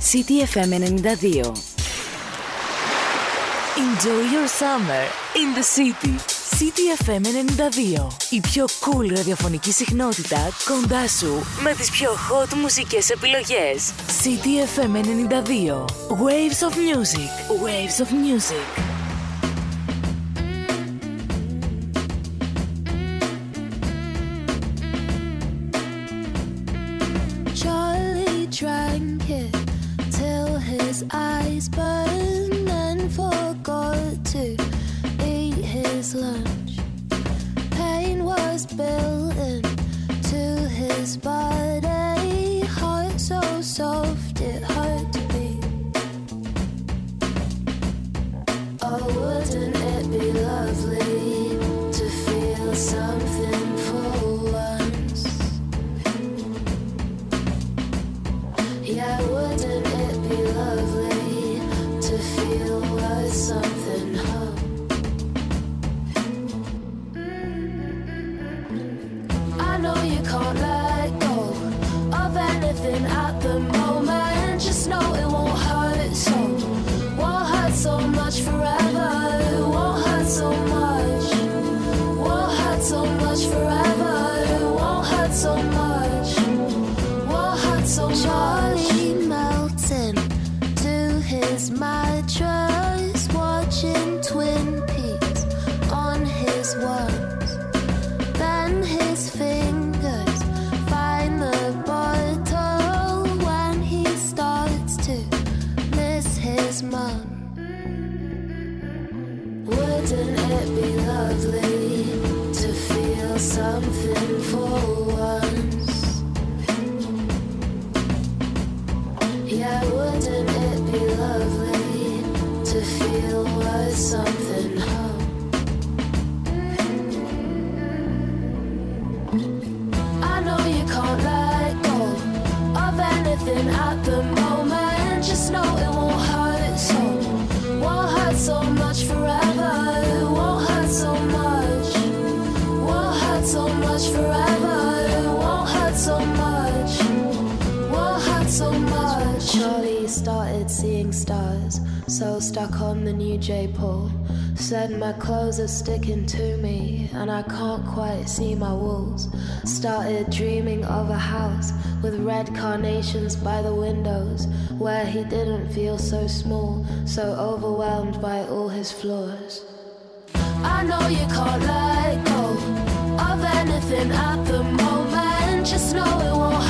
CTFM 92. Enjoy your summer in the city. CTFM 92. Η πιο cool ραδιοφωνική συχνότητα κοντά σου με τις πιο hot μουσικές επιλογές. CTFM 92. Waves of music. Waves of music. J Paul. Said my clothes are sticking to me, and I can't quite see my walls. Started dreaming of a house with red carnations by the windows, where he didn't feel so small, so overwhelmed by all his flaws. I know you can't let go of anything at the moment. Just know it won't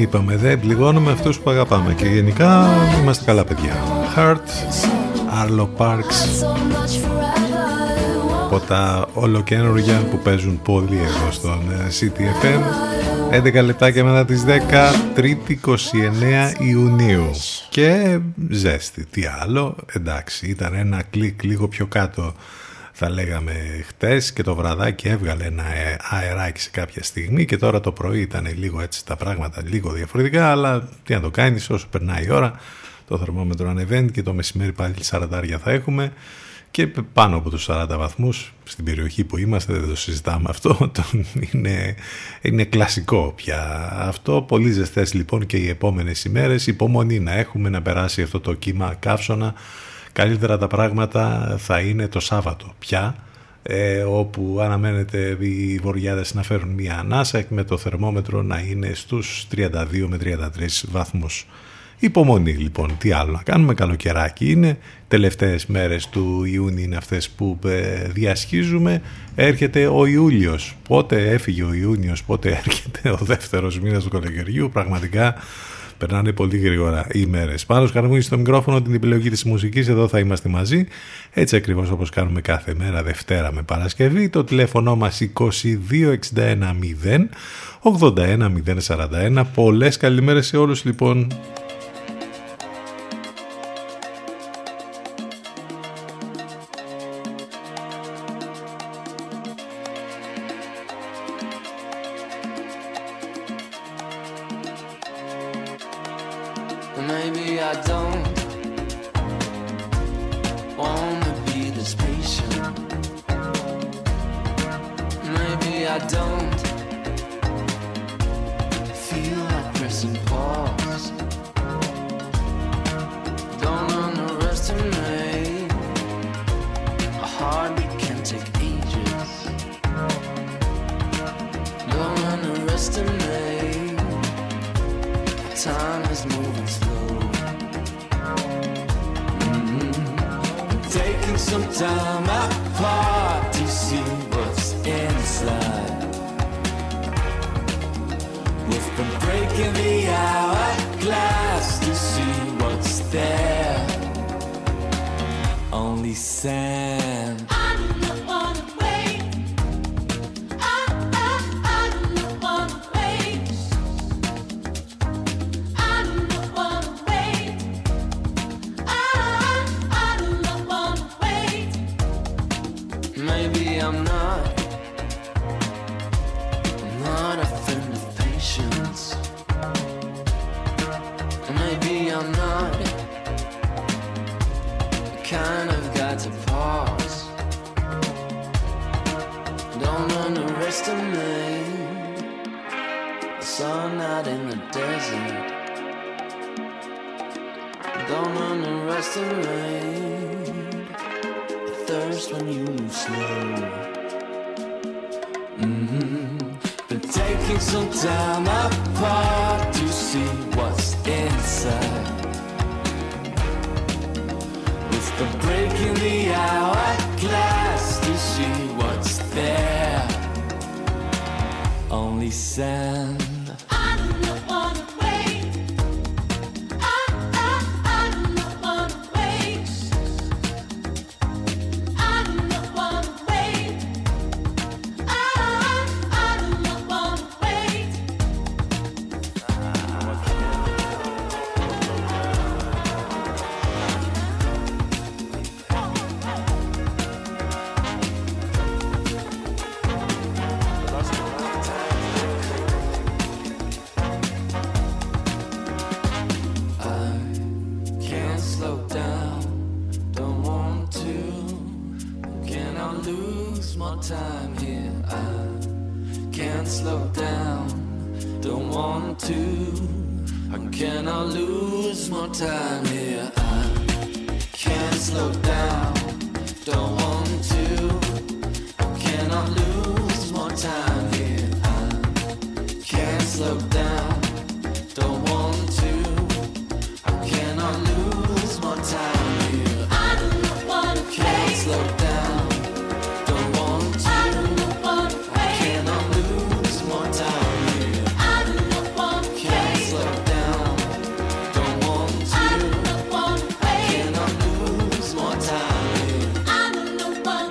Είπαμε δεν πληγώνουμε αυτούς που αγαπάμε και γενικά είμαστε καλά παιδιά. Heart, Arlo Parks, So much forever. It won't από τα ολοκένουργια που παίζουν πολύ εδώ στον ε, CTFM 11 λεπτάκια μετά τις 10 Τρίτη 29 Ιουνίου και ζέστη τι άλλο εντάξει ήταν ένα κλικ λίγο πιο κάτω θα λέγαμε χτες και το βραδάκι έβγαλε ένα ε, αεράκι σε κάποια στιγμή και τώρα το πρωί ήταν λίγο έτσι τα πράγματα λίγο διαφορετικά αλλά τι να το κάνεις όσο περνάει η ώρα το θερμόμετρο ανεβαίνει και το μεσημέρι πάλι 40 θα έχουμε και πάνω από τους 40 βαθμούς στην περιοχή που είμαστε, δεν το συζητάμε αυτό, το είναι, είναι κλασικό πια αυτό. Πολύ ζεστές λοιπόν και οι επόμενες ημέρες, υπομονή να έχουμε να περάσει αυτό το κύμα καύσωνα. Καλύτερα τα πράγματα θα είναι το Σάββατο πια, ε, όπου αναμένεται οι βοριάδες να φέρουν μία ανάσα με το θερμόμετρο να είναι στους 32 με 33 βαθμούς. Υπομονή λοιπόν, τι άλλο να κάνουμε, καλοκαιράκι είναι, τελευταίες μέρες του Ιούνιου είναι αυτές που ε, διασχίζουμε, έρχεται ο Ιούλιος, πότε έφυγε ο Ιούνιος, πότε έρχεται ο δεύτερος μήνας του καλοκαιριού, πραγματικά περνάνε πολύ γρήγορα οι μέρες. Πάνω σκαρμούγει στο μικρόφωνο την επιλογή της μουσικής, εδώ θα είμαστε μαζί, έτσι ακριβώς όπως κάνουμε κάθε μέρα Δευτέρα με Παρασκευή. Το τηλέφωνο μας 2261 0 81 041. Πολλές καλημέρες σε όλους λοιπόν.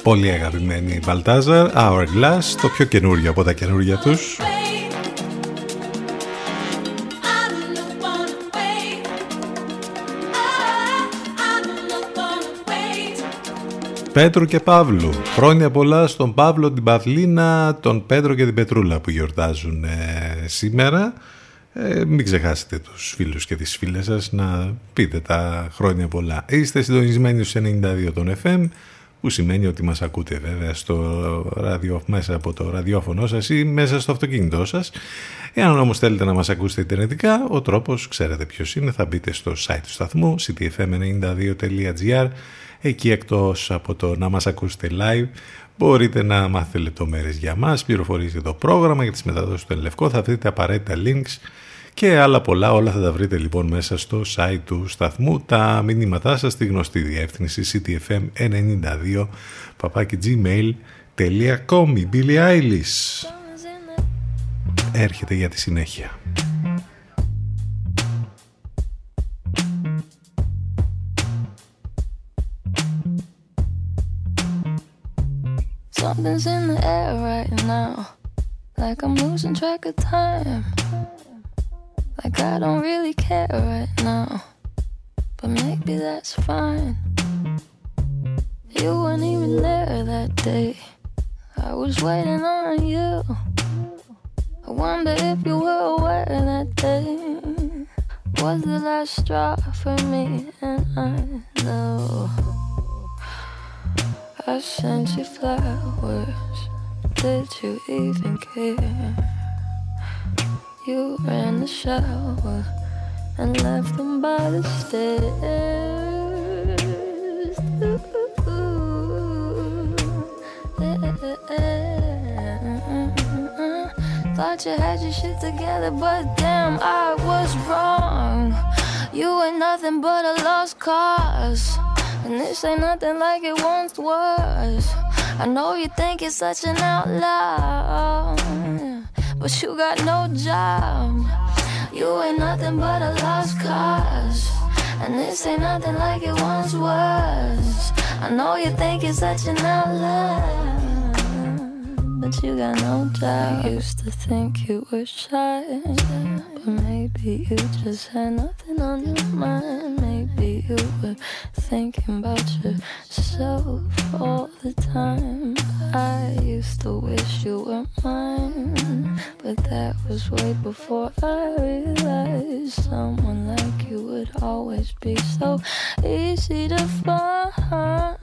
Πολύ αγαπημένη Baltazar, Hourglass, το πιο καινούριο από τα καινούργια τους. Πέτρου και Παύλου. Χρόνια πολλά στον Παύλο, την Παυλίνα, τον Πέτρο και την Πετρούλα που γιορτάζουν ε, σήμερα. Ε, μην ξεχάσετε τους φίλους και τις φίλες σας να πείτε τα χρόνια πολλά. Είστε συντονισμένοι στους 92 των FM που σημαίνει ότι μας ακούτε βέβαια στο ραδιο, μέσα από το ραδιόφωνο σας ή μέσα στο αυτοκίνητό σας. Εάν όμως θέλετε να μας ακούσετε ιντερνετικά, ο τρόπος ξέρετε ποιος είναι, θα μπείτε στο site του σταθμού ctfm92.gr εκεί εκτός από το να μας ακούσετε live μπορείτε να μάθετε λεπτομέρειες για μας, πληροφορίες για το πρόγραμμα, για τις μεταδόσεις του Ελευκό, θα βρείτε απαραίτητα links και άλλα πολλά. Όλα θα τα βρείτε λοιπόν μέσα στο site του σταθμού. Τα μηνύματά σας στη γνωστή διεύθυνση ctfm92 papakigmail.com Η Billie Eilish έρχεται για τη συνέχεια. Like I don't really care right now. But maybe that's fine. You weren't even there that day. I was waiting on you. I wonder if you were aware that day was the last straw for me, and I know I sent you flowers. Did you even care? You ran the shower and left them by the stairs. Thought you had your shit together, but damn, I was wrong. You ain't nothing but a lost cause. And this ain't nothing like it once was. I know you think you're such an outlaw, but you got no job. You ain't nothing but a lost cause. And this ain't nothing like it once was. I know you think it's such an outlaw but you got no doubt. I used to think you were shy, but maybe you just had nothing on your mind. Maybe you were thinking about yourself all the time. I used to wish you were mine, but that was way before I realized someone like you would always be so easy to find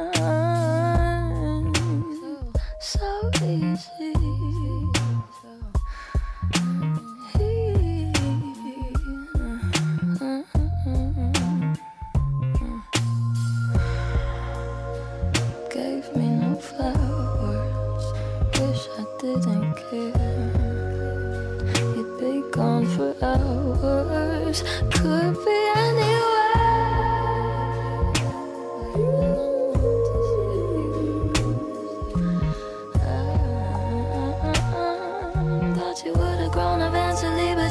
so easy. Gave me no flowers, wish I didn't care. You'd be gone for hours, could be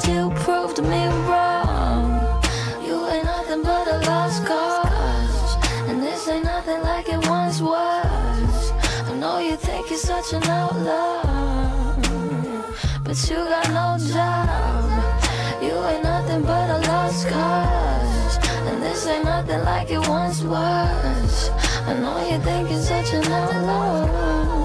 You proved me wrong. You ain't nothing but a lost cause And this ain't nothing like it once was. I know you think you're such an outlaw But you got no job. You ain't nothing but a lost cause And this ain't nothing like it once was. I know you think you're such an outlaw.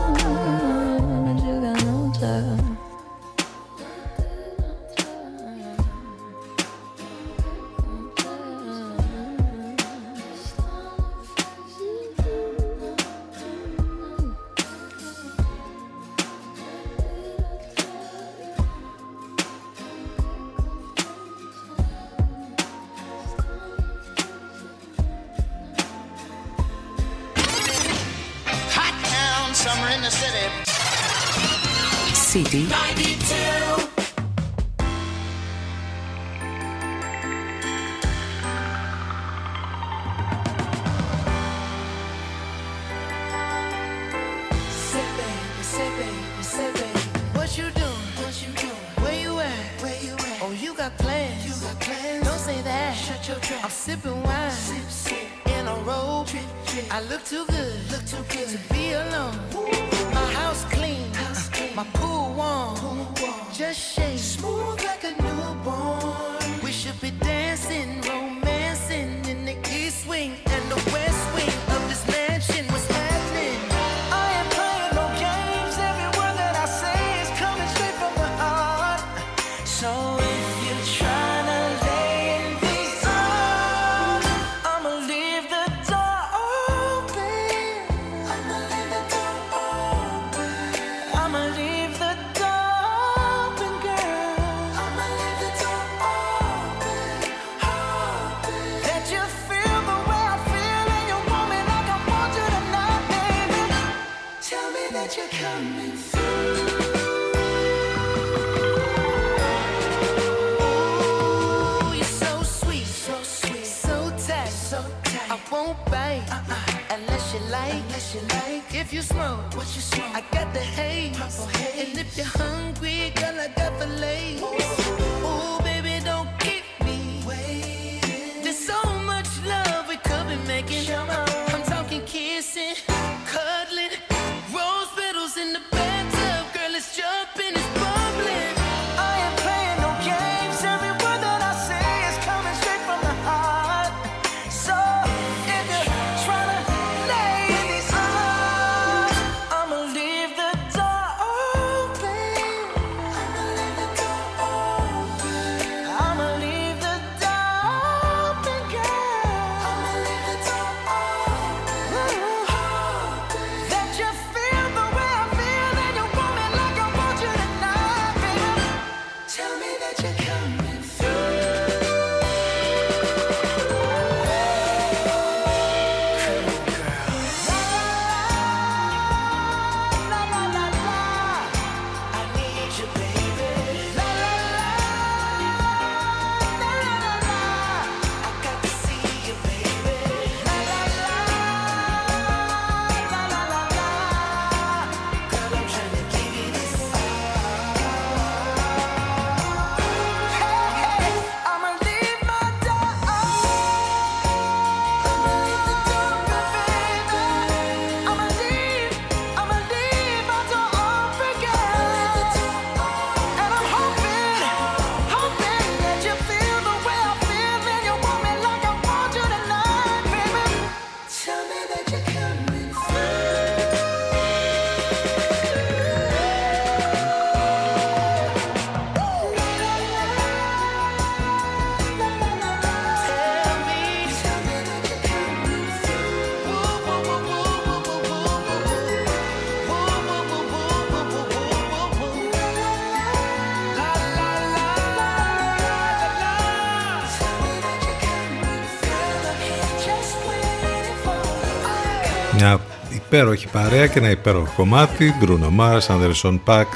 Υπέροχη παρέα και ένα υπέροχο κομμάτι. Bruno Mars, Anderson Paak,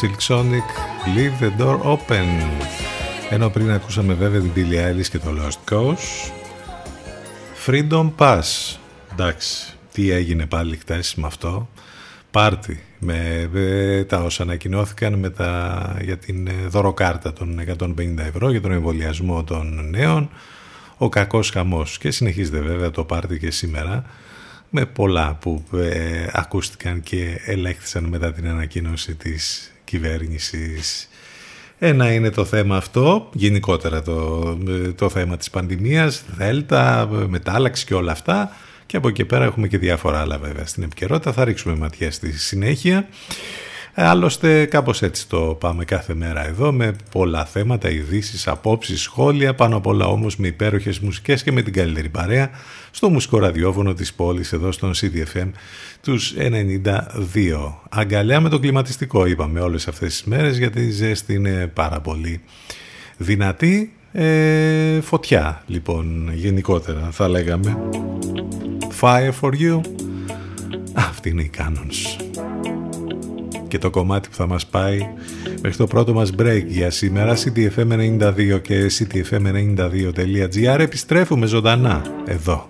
Silk Sonic Leave the door open. Ενώ πριν ακούσαμε βέβαια την Billie Eilish και το Lost Coast Freedom Pass. Εντάξει, τι έγινε πάλι χτες με αυτό; Πάρτι με, τα όσα ανακοινώθηκαν με τα, για την ε, δωροκάρτα των 150 ευρώ για τον εμβολιασμό των νέων. Ο κακός χαμός. Και συνεχίζεται βέβαια το πάρτι και σήμερα με πολλά που ε, ακούστηκαν και ελέγχθησαν μετά την ανακοίνωση της κυβέρνησης. Ένα είναι το θέμα αυτό, γενικότερα το, το θέμα της πανδημίας, δέλτα, μετάλλαξη και όλα αυτά και από εκεί πέρα έχουμε και διάφορα άλλα βέβαια στην επικαιρότητα, θα ρίξουμε ματιά στη συνέχεια. Ε, άλλωστε κάπως έτσι το πάμε κάθε μέρα εδώ με πολλά θέματα, ειδήσεις, απόψεις, σχόλια, πάνω απ' όλα όμως με υπέροχες μουσικές και με την καλύτερη παρέα στο μουσικό ραδιόφωνο της πόλης εδώ στον CDFM τους 92. Αγκαλιά με το κλιματιστικό είπαμε όλες αυτές τις μέρες γιατί η ζέστη είναι πάρα πολύ δυνατή. Ε, φωτιά λοιπόν γενικότερα θα λέγαμε. Fire for you. Αυτή είναι η Canons και το κομμάτι που θα μας πάει μέχρι το πρώτο μας break για σήμερα. ctfm92 και ctfm92.gr επιστρέφουμε ζωντανά εδώ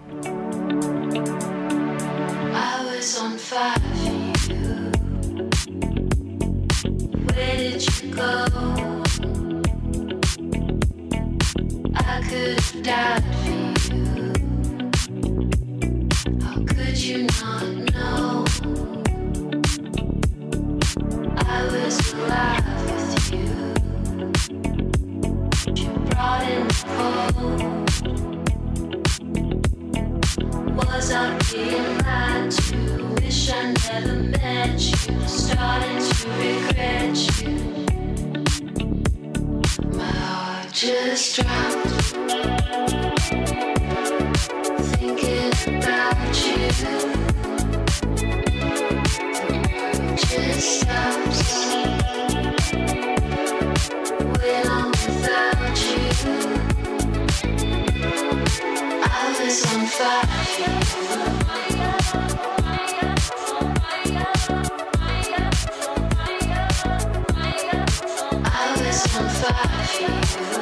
Was I being lied to? Wish I never met you. Starting to regret you. My heart just dropped. Thinking about you. Just stop. I was on fire for you.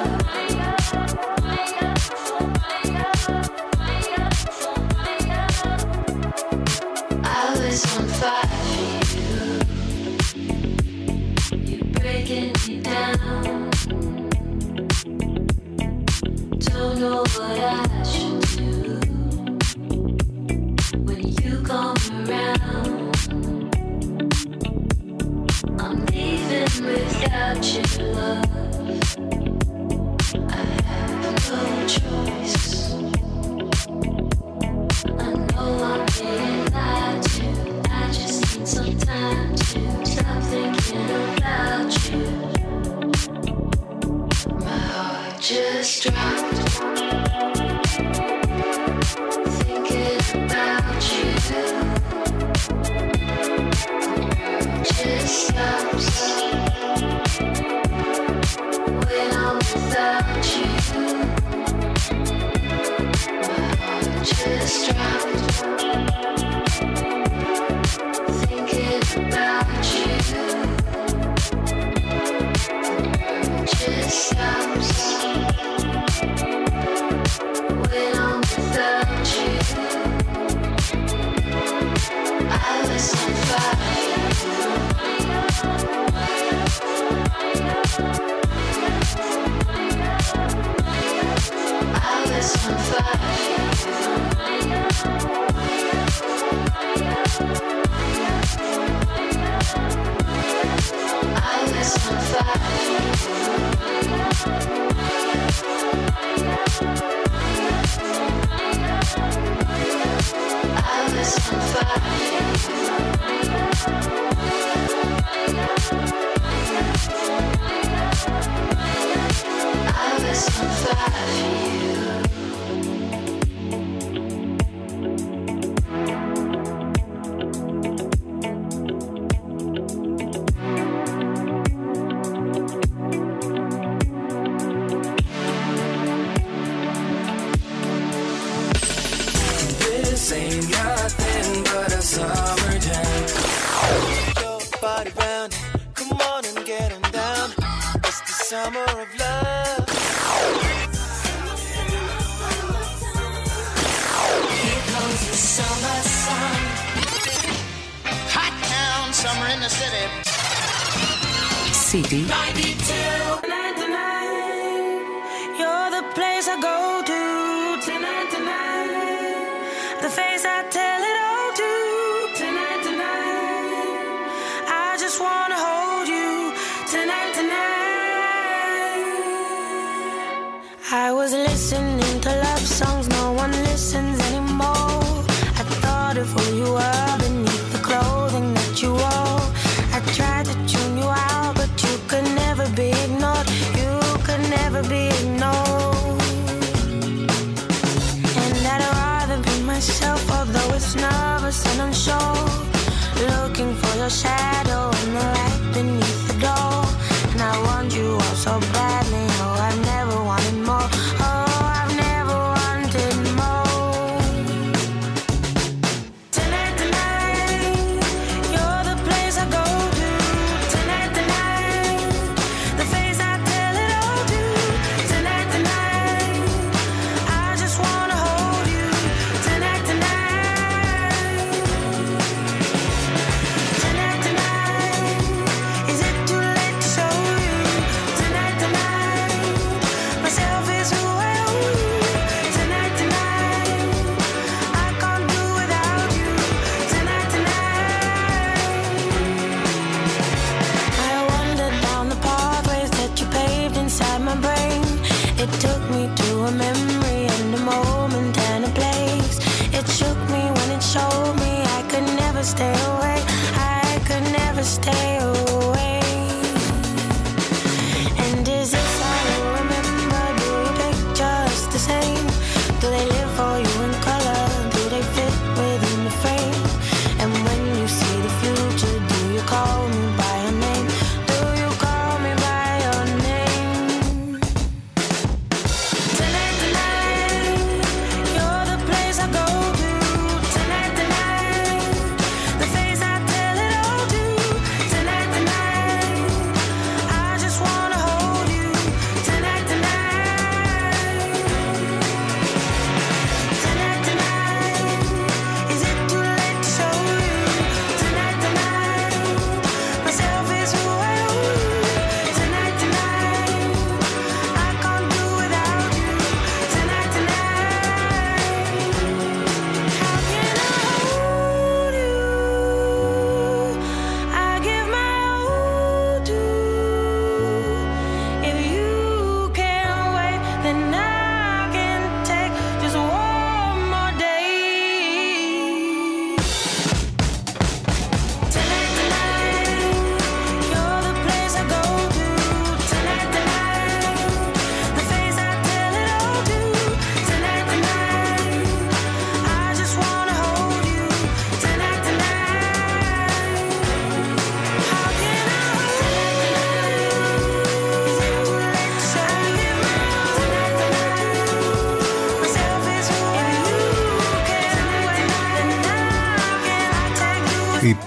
Summer of love. Here comes the summer sun. Hot town, summer in the city. City 92. Shadow in the light beneath the door. And I want you all so badly.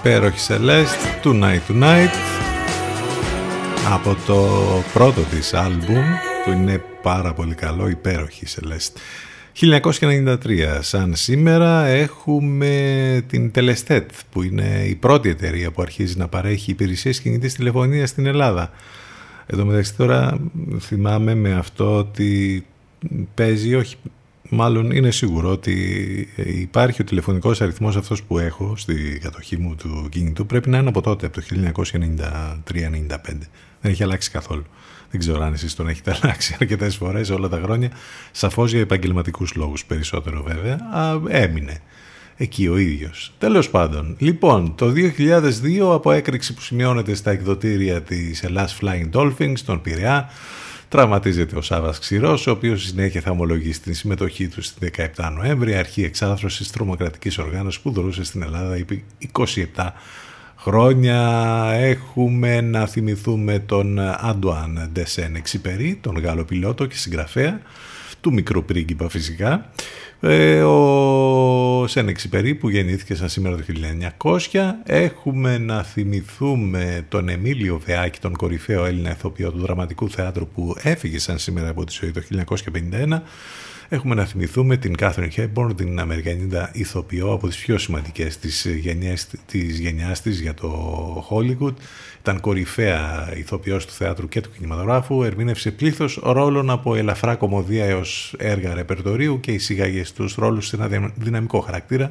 Υπέροχη Celeste Tonight Tonight από το πρώτο της άλμπουμ που είναι πάρα πολύ καλό υπέροχη Celeste. 1993 σαν σήμερα έχουμε την Telestat που είναι η πρώτη εταιρεία που αρχίζει να παρέχει υπηρεσίες κινητής τηλεφωνίας στην Ελλάδα. Εδώ μεταξύ τώρα θυμάμαι με αυτό ότι παίζει, όχι, μάλλον είναι σίγουρο ότι υπάρχει ο τηλεφωνικός αριθμός αυτός που έχω στη κατοχή μου του κινητού πρέπει να είναι από τότε, από το 1993-95. Δεν έχει αλλάξει καθόλου. Δεν ξέρω αν εσείς τον έχετε αλλάξει αρκετές φορές όλα τα χρόνια. Σαφώς για επαγγελματικούς λόγους περισσότερο βέβαια. Α, έμεινε εκεί ο ίδιος. Τέλος πάντων, λοιπόν, το 2002 από έκρηξη που σημειώνεται στα εκδοτήρια της Ελλάς Flying Dolphins, στον Πειραιά, τραυματίζεται ο Σάβας Ξηρός, ο οποίος συνέχεια θα ομολογήσει την συμμετοχή του στη 17 Νοέμβρη, αρχή εξάθρωσης τρομοκρατικής οργάνωσης που δρούσε στην Ελλάδα επί 27 χρόνια. Έχουμε να θυμηθούμε τον Αντουάν Ντεσέν Εξυπερί, τον Γάλλο πιλότο και συγγραφέα, του μικρού πρίγκιπα φυσικά. Ε, ο Σένεξι που γεννήθηκε σαν σήμερα το 1900. Έχουμε να θυμηθούμε τον Εμίλιο Βεάκη, τον κορυφαίο Έλληνα ηθοποιό του δραματικού θεάτρου που έφυγε σαν σήμερα από τη ζωή το 1951 Έχουμε να θυμηθούμε την Κάθριν Χέπμπορν, την Αμερικανίδα ηθοποιό από τις πιο σημαντικές της γενιάς, της γενιάς της για το Hollywood. Ήταν κορυφαία ηθοποιός του θεάτρου και του κινηματογράφου, ερμήνευσε πλήθος ρόλων από ελαφρά κωμωδία έως έργα ρεπερτορίου και εισήγαγε στους ρόλους της ένα δυναμικό χαρακτήρα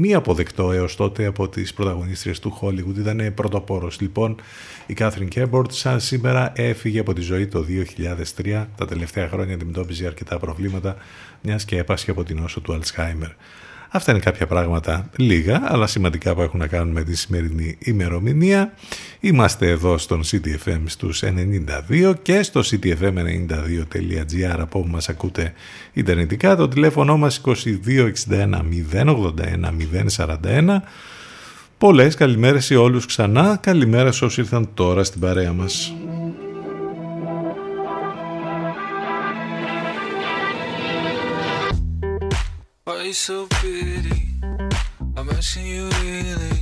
μη αποδεκτό έως τότε από τις πρωταγωνίστριες του Hollywood. Ήταν πρωτοπόρος λοιπόν η Κάθριν Χέπμπορν. Σαν σήμερα έφυγε από τη ζωή το 2003. Τα τελευταία χρόνια αντιμετώπιζε αρκετά προβλήματα μιας και έπασχε από την όσο του Αλτσχάιμερ. Αυτά είναι κάποια πράγματα λίγα, αλλά σημαντικά που έχουν να κάνουν με τη σημερινή ημερομηνία. Είμαστε εδώ στον CTFM στους 92 και στο ctfm92.gr από όπου μας ακούτε ιντερνετικά. Το τηλέφωνο μας 2261 081 041. Πολλές καλημέρες σε όλους ξανά. Καλημέρα σε όσοι ήρθαν τώρα στην παρέα μας. Why so pretty? I'm asking you really.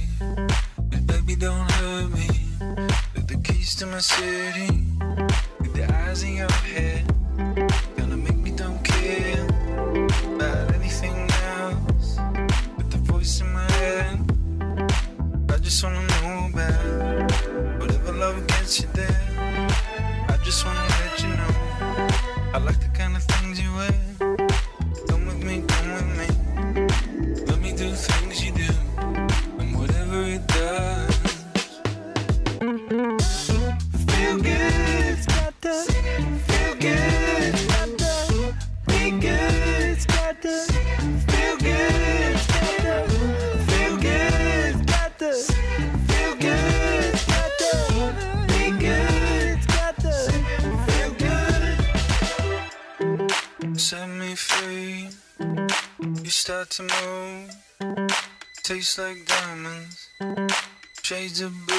And baby, don't hurt me. With the keys to my city. With the eyes in your tastes like diamonds, shades of blue.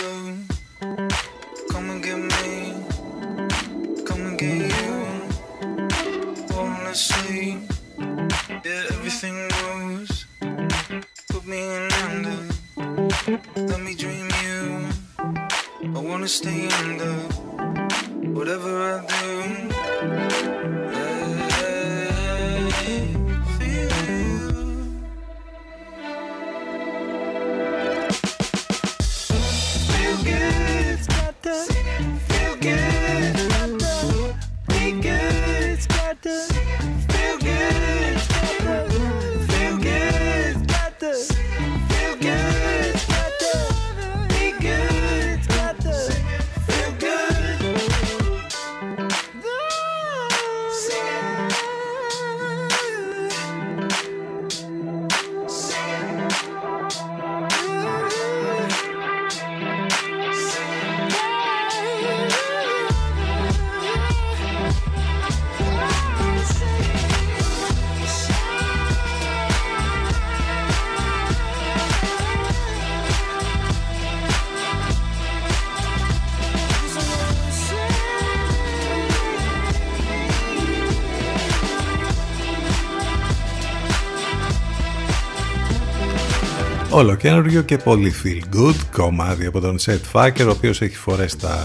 Ολοκένουργιο και πολύ feel good κομμάτι από τον Seth Faker ο οποίος έχει φορέσει τα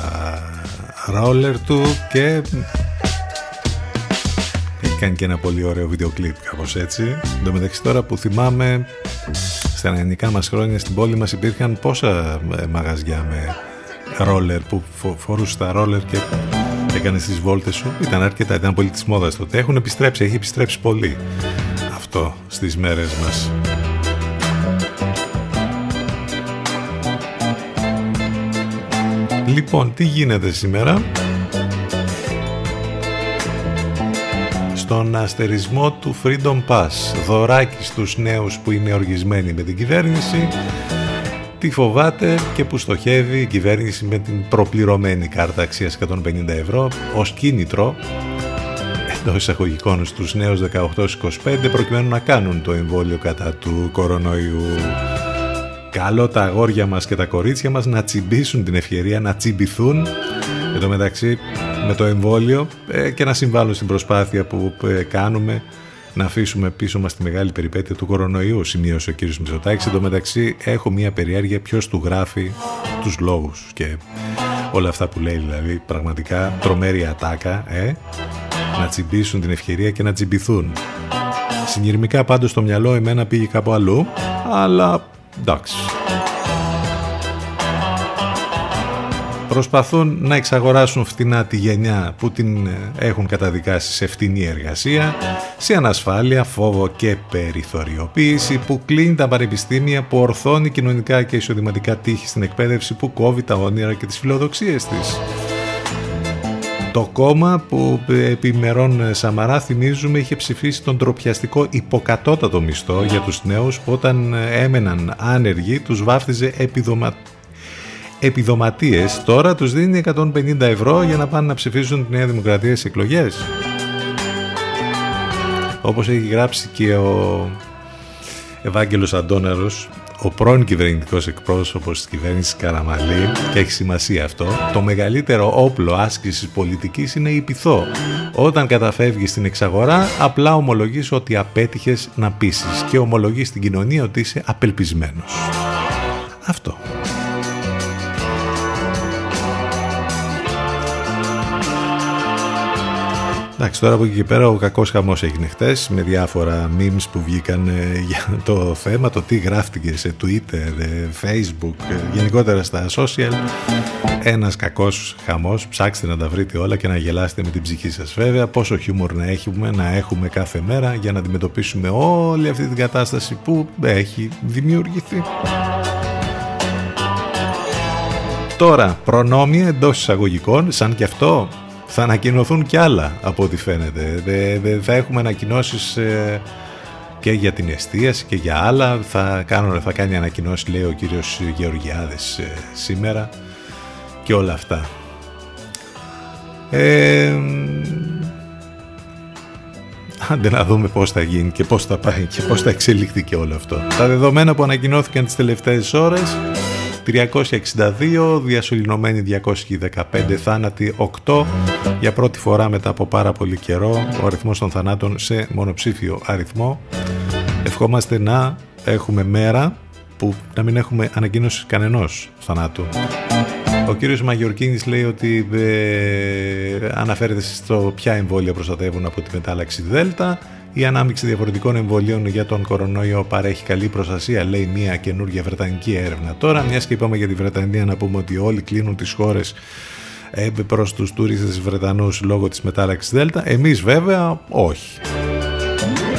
roller του και έχει κάνει και ένα πολύ ωραίο βίντεο κλιπ κάπως έτσι. Εν τω μεταξύ τώρα που θυμάμαι στα ελληνικά μας χρόνια στην πόλη μας υπήρχαν πόσα ε, μαγαζιά με ρόλερ που φορούσε τα ρόλερ και έκανες τις βόλτες σου. Ήταν αρκετά, ήταν πολύ της μόδας τότε. Έχουν επιστρέψει, έχει επιστρέψει πολύ αυτό στις μέρες μας. Λοιπόν, τι γίνεται σήμερα; Στον αστερισμό του Freedom Pass, δωράκι στους νέους που είναι οργισμένοι με την κυβέρνηση, τι φοβάται και που στοχεύει η κυβέρνηση με την προπληρωμένη κάρτα αξίας 150 ευρώ ως κίνητρο εντός εισαγωγικών στους νέους 18-25 προκειμένου να κάνουν το εμβόλιο κατά του κορονοϊού. Καλό τα αγόρια μας και τα κορίτσια μας να τσιμπήσουν την ευκαιρία να τσιμπηθούν. Εν τω μεταξύ με το εμβόλιο ε, και να συμβάλλουν στην προσπάθεια που ε, κάνουμε να αφήσουμε πίσω μας τη μεγάλη περιπέτεια του κορονοϊού, σημείωσε ο κύριος Μητσοτάκης. Εν τω μεταξύ έχω μια περιέργεια ποιος του γράφει τους λόγους και όλα αυτά που λέει δηλαδή πραγματικά τρομέρη ατάκα, ε, να τσιμπήσουν την ευκαιρία και να τσιμπηθούν. Συνειρμικά πάντως στο μυαλό εμένα πήγε κάπου αλλού, αλλά εντάξει. Προσπαθούν να εξαγοράσουν φτηνά τη γενιά που την ε, έχουν καταδικάσει σε φτηνή εργασία, σε ανασφάλεια, φόβο και περιθωριοποίηση που κλείνει τα πανεπιστήμια, που ορθώνει κοινωνικά και εισοδηματικά τείχη στην εκπαίδευση, που κόβει τα όνειρα και τις φιλοδοξίες της. Το κόμμα που επί μερών ε, Σαμαρά θυμίζουμε είχε ψηφίσει τον τροπιαστικό υποκατώτατο μισθό για τους νέους που όταν ε, έμεναν άνεργοι τους βάφτιζε επιδομα... επιδοματίες. Τώρα τους δίνει 150 ευρώ για να πάνε να ψηφίσουν τη Νέα Δημοκρατία στις εκλογές. Όπως έχει γράψει και ο Ευάγγελος Αντώναρος ο πρώην κυβερνητικός εκπρόσωπος της κυβέρνησης Καραμαλή, και έχει σημασία αυτό, το μεγαλύτερο όπλο άσκησης πολιτικής είναι η πειθό. Όταν καταφεύγει στην εξαγορά, απλά ομολογείς ότι απέτυχες να πείσει και ομολογείς στην κοινωνία ότι είσαι απελπισμένος. Αυτό. Εντάξει, τώρα από εκεί και πέρα ο κακός χαμός έγινε χτες με διάφορα memes που βγήκαν ε, για το θέμα, το τι γράφτηκε σε Twitter, ε, Facebook, ε, γενικότερα στα social. Ένας κακός χαμός, ψάξτε να τα βρείτε όλα και να γελάσετε με την ψυχή σας βέβαια. Πόσο χιούμορ να έχουμε, να έχουμε κάθε μέρα για να αντιμετωπίσουμε όλη αυτή την κατάσταση που έχει δημιουργηθεί. Τώρα, προνόμια εντός εισαγωγικών, σαν και αυτό θα ανακοινωθούν κι άλλα από ό,τι φαίνεται. Δε, θα έχουμε ανακοινώσεις ε, και για την εστίαση και για άλλα. Θα, κάνω, θα κάνει ανακοινώσεις, λέει ο κύριος Γεωργιάδης ε, σήμερα και όλα αυτά. Ε, άντε να δούμε πώς θα γίνει και πώς θα πάει και πώς θα εξελιχθεί και όλο αυτό. Τα δεδομένα που ανακοινώθηκαν τις τελευταίες ώρες 362, διασωληνωμένοι 215, θάνατοι 8. Για πρώτη φορά μετά από πάρα πολύ καιρό ο αριθμός των θανάτων σε μονοψήφιο αριθμό. Ευχόμαστε να έχουμε μέρα που να μην έχουμε ανακοίνωση κανενός θανάτου. Ο κύριος Μαγιορκίνης λέει ότι ε, αναφέρεται στο ποια εμβόλια προστατεύουν από τη μετάλλαξη Δέλτα. Η ανάμειξη διαφορετικών εμβολίων για τον κορονοϊό παρέχει καλή προστασία, λέει μια καινούργια βρετανική έρευνα. Τώρα, μιας και είπαμε για τη Βρετανία, να πούμε ότι όλοι κλείνουν τις χώρες ε, προς τους τουρίστες Βρετανούς λόγω της μετάλλαξης Δέλτα. Εμείς βέβαια όχι.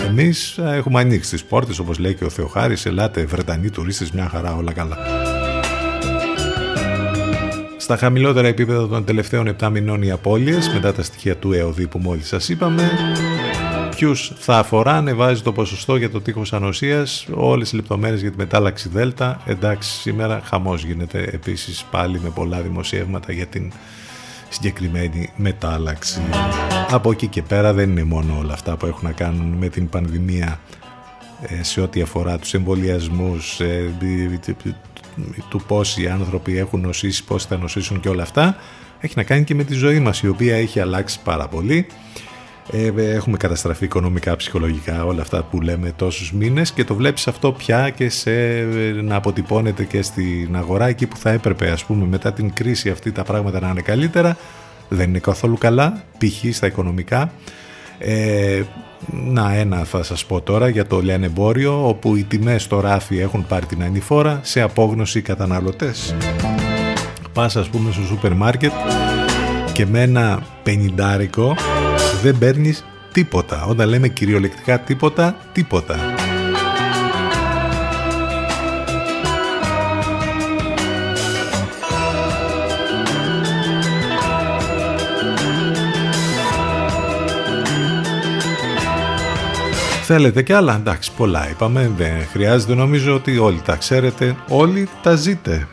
Εμείς ε, έχουμε ανοίξει τις πόρτες, όπως λέει και ο Θεοχάρης. Ελάτε, Βρετανοί τουρίστες, μια χαρά, όλα καλά. Στα χαμηλότερα επίπεδα των τελευταίων 7 μηνών οι απώλειες μετά τα στοιχεία του ΕΟΔΗ που μόλις σας είπαμε ποιους θα αφορά, ανεβάζει το ποσοστό για το τείχος ανοσίας, όλες οι λεπτομέρειες για τη μετάλλαξη Δέλτα. Εντάξει, σήμερα χαμός γίνεται επίσης πάλι με πολλά δημοσιεύματα για την συγκεκριμένη μετάλλαξη. Από εκεί και πέρα δεν είναι μόνο όλα αυτά που έχουν να κάνουν με την πανδημία ε, σε ό,τι αφορά τους εμβολιασμούς, ε, του πόσοι άνθρωποι έχουν νοσήσει, πόσοι θα νοσήσουν και όλα αυτά. Έχει να κάνει και με τη ζωή μας η οποία έχει αλλάξει πάρα πολύ ε, έχουμε καταστραφεί οικονομικά, ψυχολογικά, όλα αυτά που λέμε τόσους μήνες και το βλέπεις αυτό πια και σε, να αποτυπώνεται και στην αγορά εκεί που θα έπρεπε ας πούμε μετά την κρίση αυτή τα πράγματα να είναι καλύτερα δεν είναι καθόλου καλά, π.χ. στα οικονομικά ε, να ένα θα σας πω τώρα για το λιανεμπόριο όπου οι τιμές στο ράφι έχουν πάρει την ανηφόρα σε απόγνωση καταναλωτές πας ας πούμε στο σούπερ μάρκετ και με ένα πενιντάρικο δεν παίρνεις τίποτα. Όταν λέμε κυριολεκτικά τίποτα, τίποτα. Θέλετε κι άλλα, εντάξει πολλά είπαμε, δεν χρειάζεται νομίζω ότι όλοι τα ξέρετε, όλοι τα ζείτε.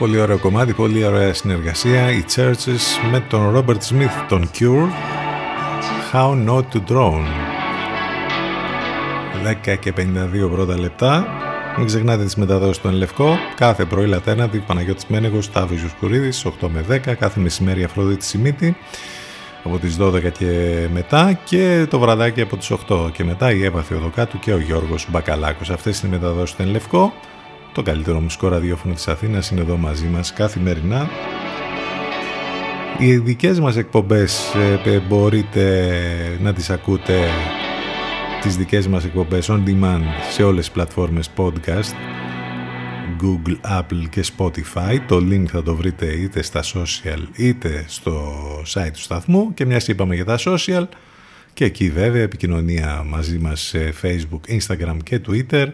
Πολύ ωραίο κομμάτι, πολύ ωραία συνεργασία. Οι Churches με τον Robert Smith, τον Cure. How Not to Drone. 10 και 52 πρώτα λεπτά. Μην ξεχνάτε τις μεταδόσεις στον Λευκό. Κάθε πρωί Λατέρνατη, Παναγιώτης Μένεγος, Τάβης Ζουσκουρίδης, 8 με 10. Κάθε μεσημέρι Αφροδίτη Σιμίτη από τις 12 και μετά και το βραδάκι από τις 8 και μετά η Εύα Θεοδοκάτου και ο Γιώργος Μπακαλάκος. Αυτές είναι οι μεταδόσεις στον Λευκό. Το καλύτερο μουσικό ραδιόφωνο της Αθήνας είναι εδώ μαζί μας καθημερινά. Οι δικές μας εκπομπές ε, μπορείτε να τις ακούτε τις δικές μας εκπομπές on demand σε όλες τις πλατφόρμες podcast Google, Apple και Spotify. Το link θα το βρείτε είτε στα social είτε στο site του σταθμού και μιας είπαμε για τα social και εκεί βέβαια επικοινωνία μαζί μας σε Facebook, Instagram και Twitter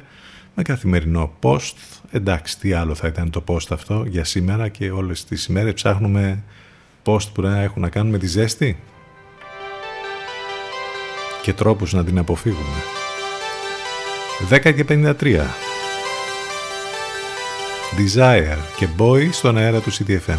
με καθημερινό post. Εντάξει, τι άλλο θα ήταν το post αυτό για σήμερα και όλες τις ημέρες ψάχνουμε post που να έχουν να κάνουν με τη ζέστη; Και τρόπους να την αποφύγουμε. 10 και 53 Desire και Boy στον αέρα του CTFM.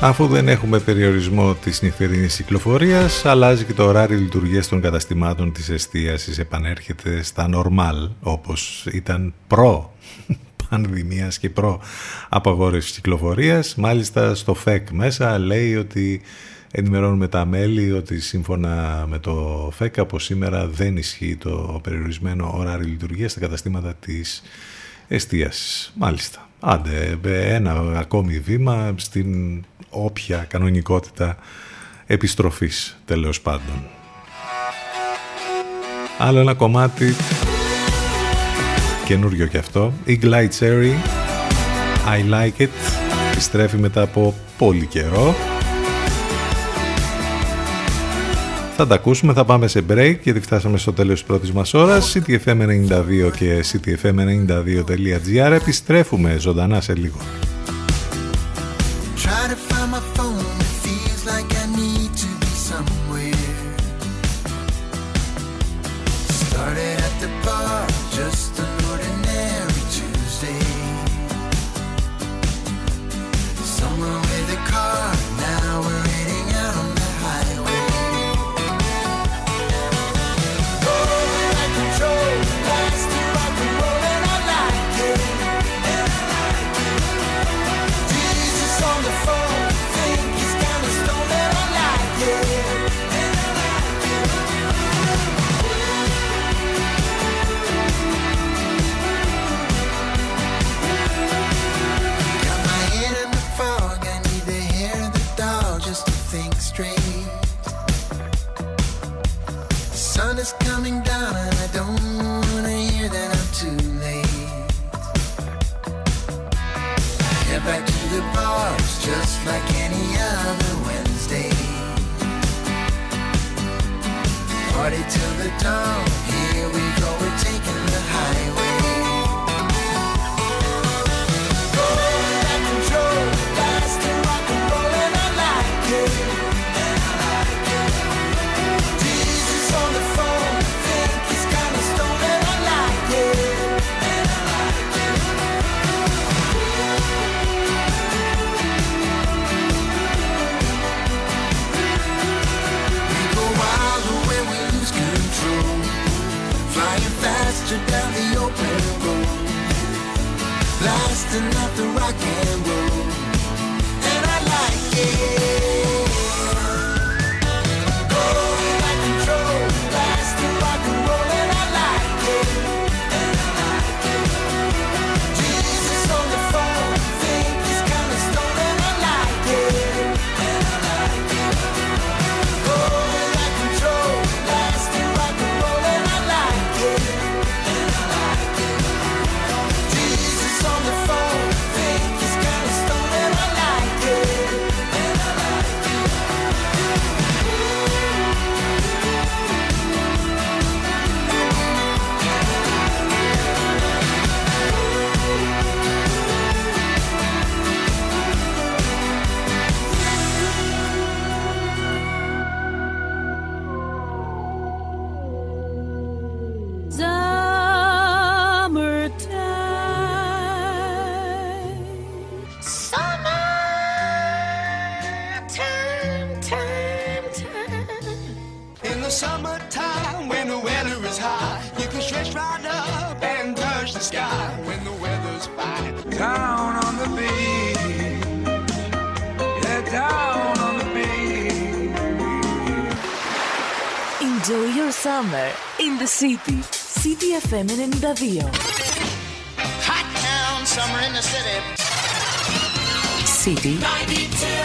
Αφού δεν έχουμε περιορισμό της νυχτερινής κυκλοφορίας, αλλάζει και το ωράριο λειτουργίας των καταστημάτων της εστίασης, επανέρχεται στα normal, όπως ήταν προ πανδημίας και προ απαγόρευσης κυκλοφορίας. Μάλιστα στο ΦΕΚ μέσα λέει ότι ενημερώνουμε τα μέλη ότι σύμφωνα με το ΦΕΚ από σήμερα δεν ισχύει το περιορισμένο ωράριο λειτουργίας στα καταστήματα της εστίασης. Μάλιστα. Άντε, ένα ακόμη βήμα στην όποια κανονικότητα επιστροφής τέλος πάντων. Άλλο ένα κομμάτι καινούριο κι αυτό. Η Glide Cherry, I Like It, επιστρέφει μετά από πολύ καιρό. Θα τα ακούσουμε, θα πάμε σε break γιατί φτάσαμε στο τέλος της πρώτης μας ώρας. CTFM92 και CTFM92.gr επιστρέφουμε ζωντανά σε λίγο. sun is coming down and I don't wanna hear that I'm too late. Back to the bars just like any other Wednesday. Party till the dawn, 92. Hot town, summer in the city. City 92.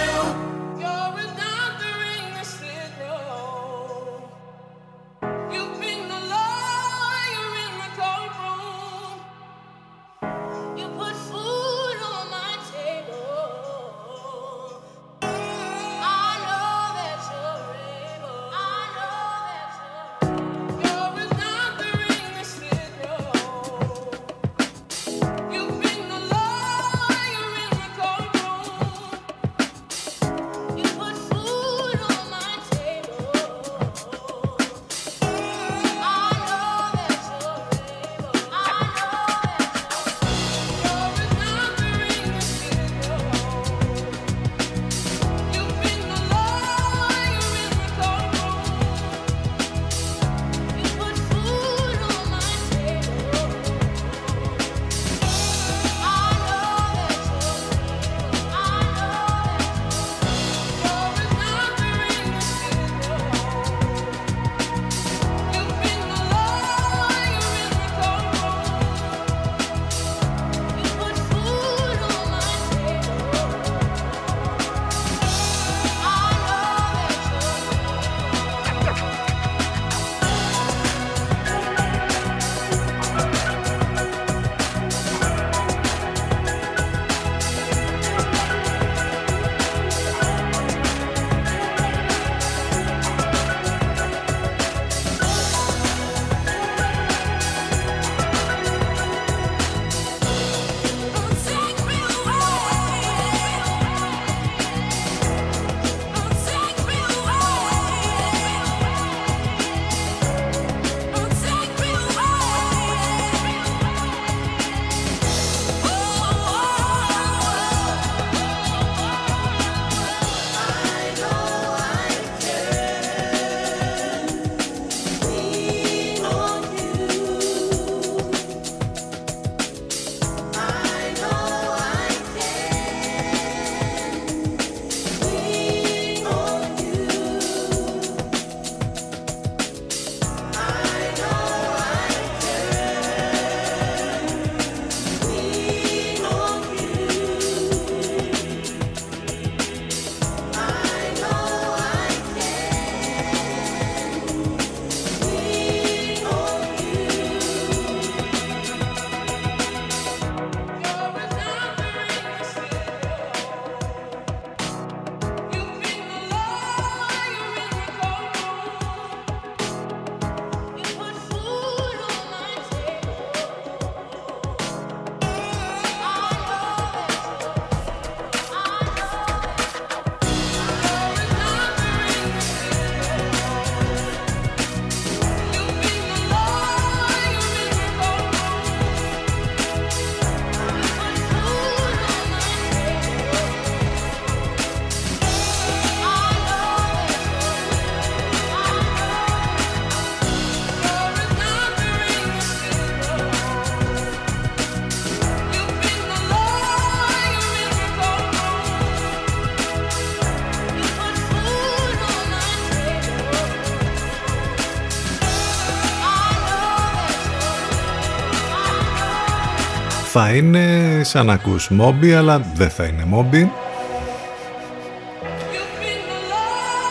Θα είναι σαν να ακούς Moby αλλά δεν θα είναι Moby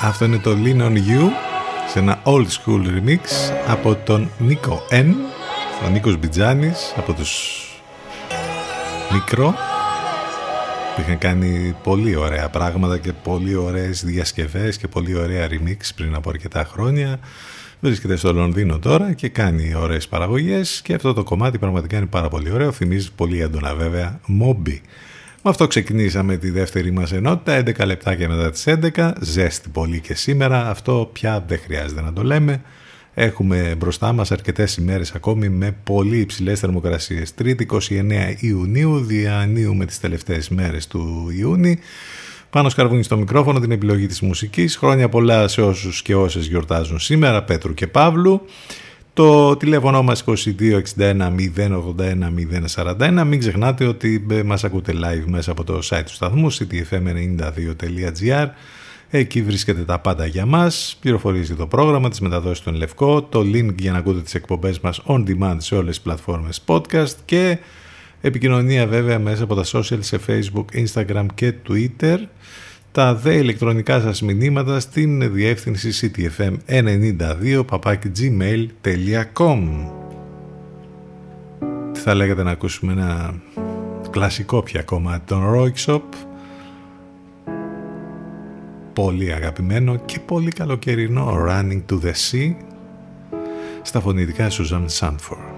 αυτό είναι το Lean on You σε ένα old school remix από τον Νίκο N ο Νίκος Μπιτζάνης από τους Μικρό που είχαν κάνει πολύ ωραία πράγματα και πολύ ωραίες διασκευές και πολύ ωραία remix πριν από αρκετά χρόνια βρίσκεται στο Λονδίνο τώρα και κάνει ωραίες παραγωγές και αυτό το κομμάτι πραγματικά είναι πάρα πολύ ωραίο θυμίζει πολύ έντονα βέβαια Moby με αυτό ξεκινήσαμε τη δεύτερη μας ενότητα 11 λεπτάκια μετά τις 11 ζέστη πολύ και σήμερα αυτό πια δεν χρειάζεται να το λέμε Έχουμε μπροστά μας αρκετές ημέρες ακόμη με πολύ υψηλές θερμοκρασίες. 3η 29 Ιουνίου, διανύουμε τις τελευταίες μέρες του Ιούνιου. Πάνω σκαρβούνι στο μικρόφωνο την επιλογή της μουσικής. Χρόνια πολλά σε όσους και όσες γιορτάζουν σήμερα, Πέτρου και Παύλου. Το τηλέφωνο μας 2261 081 041. Μην ξεχνάτε ότι ε, μας ακούτε live μέσα από το site του σταθμού ctfm92.gr Εκεί βρίσκεται τα πάντα για μας, πληροφορίζει το πρόγραμμα, τις μεταδόσεις στον Λευκό, το link για να ακούτε τις εκπομπές μας on demand σε όλες τις πλατφόρμες podcast και επικοινωνία βέβαια μέσα από τα social σε facebook, instagram και twitter. Τα δε ηλεκτρονικά σας μηνύματα στην διεύθυνση ctfm92 gmail.com Τι θα λέγατε να ακούσουμε ένα κλασικό πια κομμάτι, τον Rock πολύ αγαπημένο και πολύ καλοκαιρινό Running to the Sea στα φωνητικά Suzanne Sanford.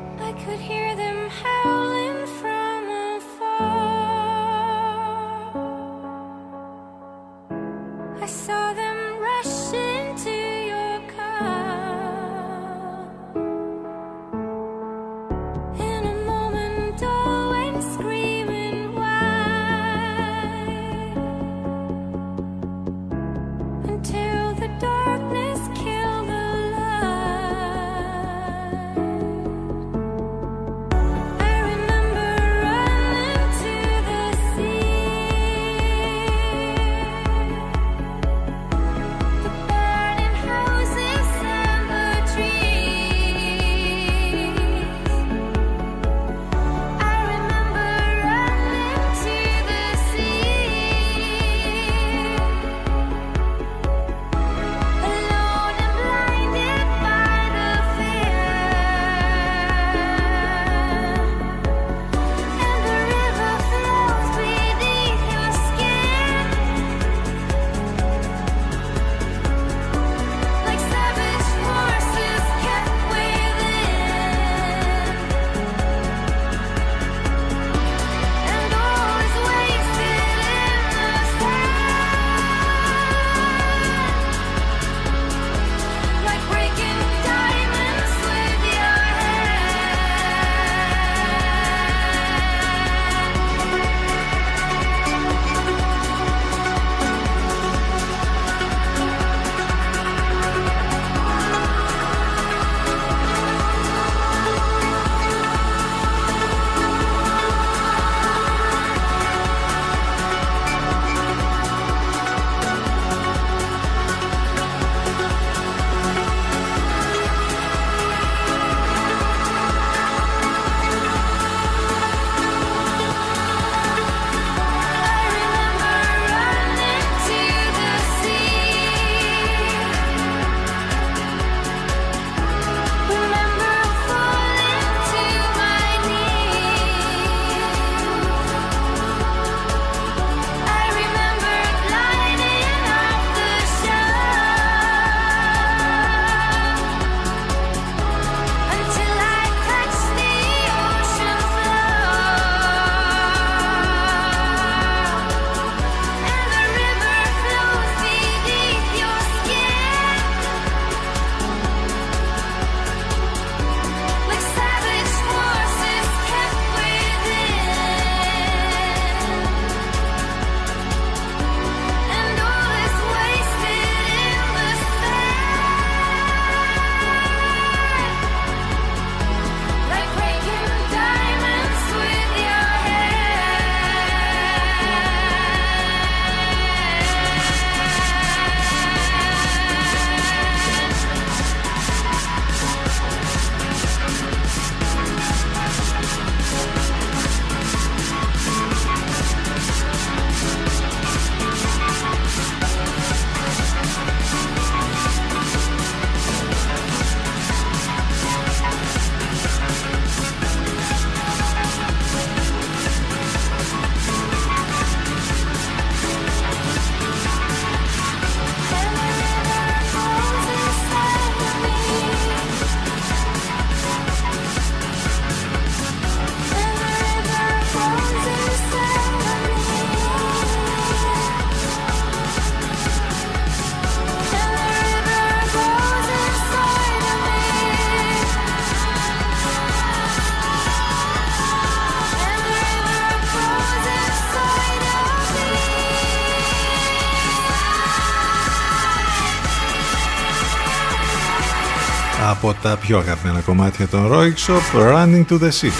Τα πιο αγαπημένα κομμάτια των Shop Running to the Sea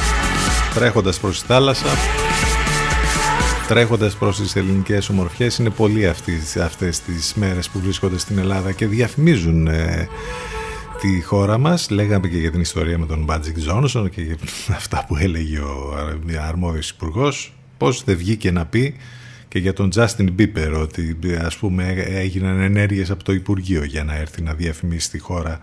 τρέχοντας προς τη θάλασσα τρέχοντας προς τις ελληνικές ομορφιές είναι πολλοί αυτοί, αυτές τις μέρες που βρίσκονται στην Ελλάδα και διαφημίζουν ε, τη χώρα μας. Λέγαμε και για την ιστορία με τον Μπάτζικ Τζόνσον και για αυτά που έλεγε ο αρμόδιος υπουργός, πως δεν βγήκε να πει και για τον Justin Bieber ότι ας πούμε έγιναν ενέργειες από το Υπουργείο για να έρθει να διαφημίσει τη χώρα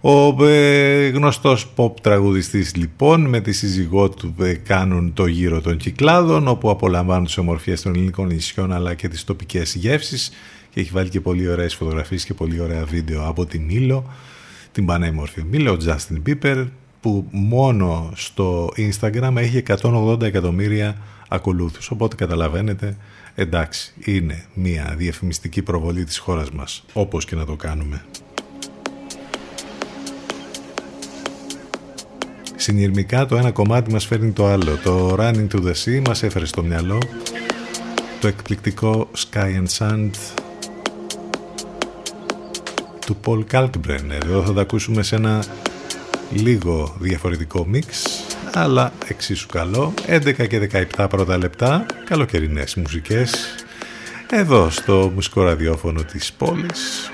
ο ε, γνωστός pop τραγουδιστής λοιπόν με τη σύζυγό του ε, κάνουν το γύρο των κυκλάδων όπου απολαμβάνουν τις ομορφιές των ελληνικών νησιών αλλά και τις τοπικές γεύσεις και έχει βάλει και πολύ ωραίες φωτογραφίες και πολύ ωραία βίντεο από την Μήλο την πανέμορφη Μήλο, ο Justin Bieber που μόνο στο Instagram έχει 180 εκατομμύρια ακολούθους οπότε καταλαβαίνετε εντάξει είναι μια διαφημιστική προβολή της χώρας μας όπως και να το κάνουμε. Συνειρμικά το ένα κομμάτι μας φέρνει το άλλο. Το Running to the Sea μας έφερε στο μυαλό το εκπληκτικό Sky and Sand του Paul Kalkbrenner. Εδώ θα τα ακούσουμε σε ένα λίγο διαφορετικό μίξ αλλά εξίσου καλό 11 και 17 πρώτα λεπτά καλοκαιρινές μουσικές εδώ στο μουσικό ραδιόφωνο της πόλης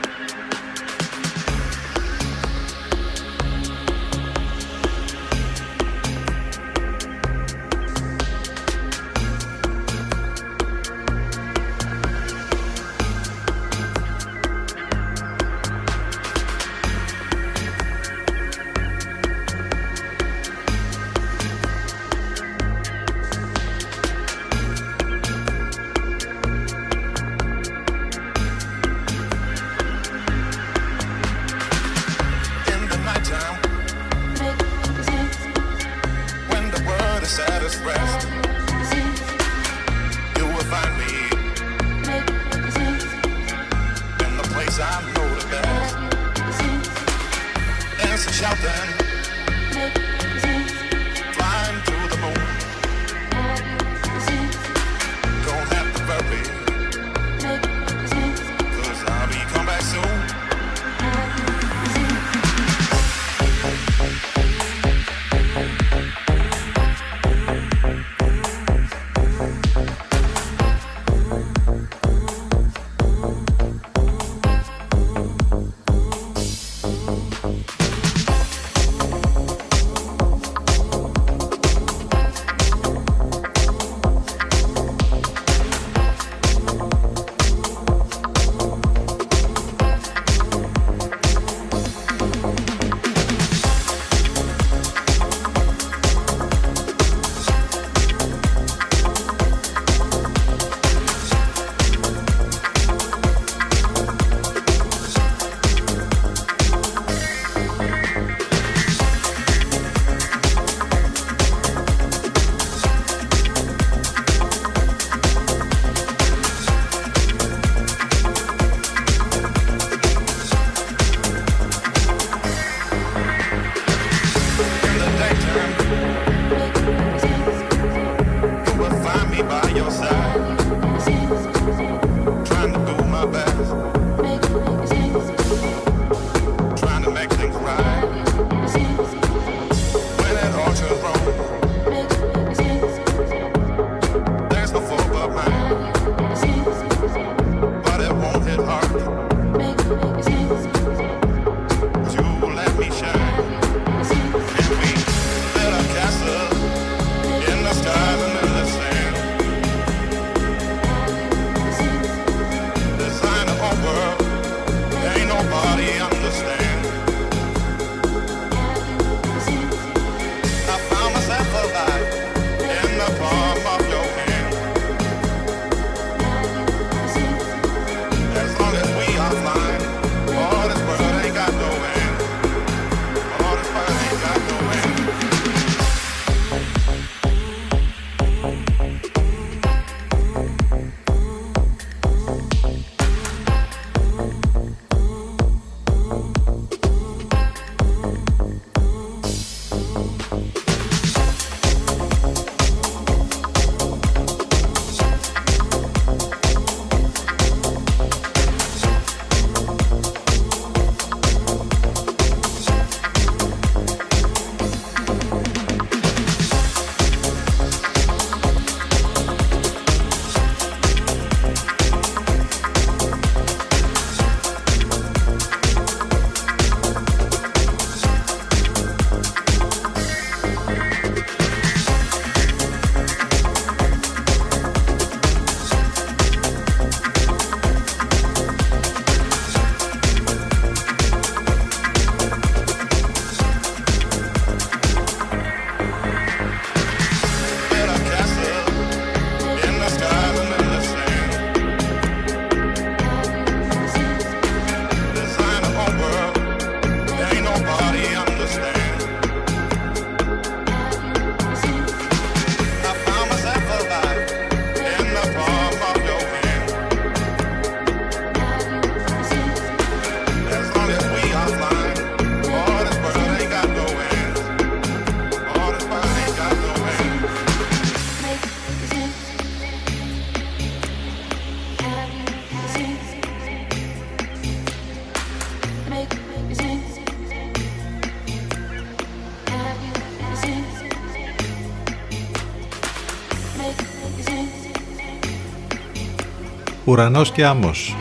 Ουρανός και άμμος.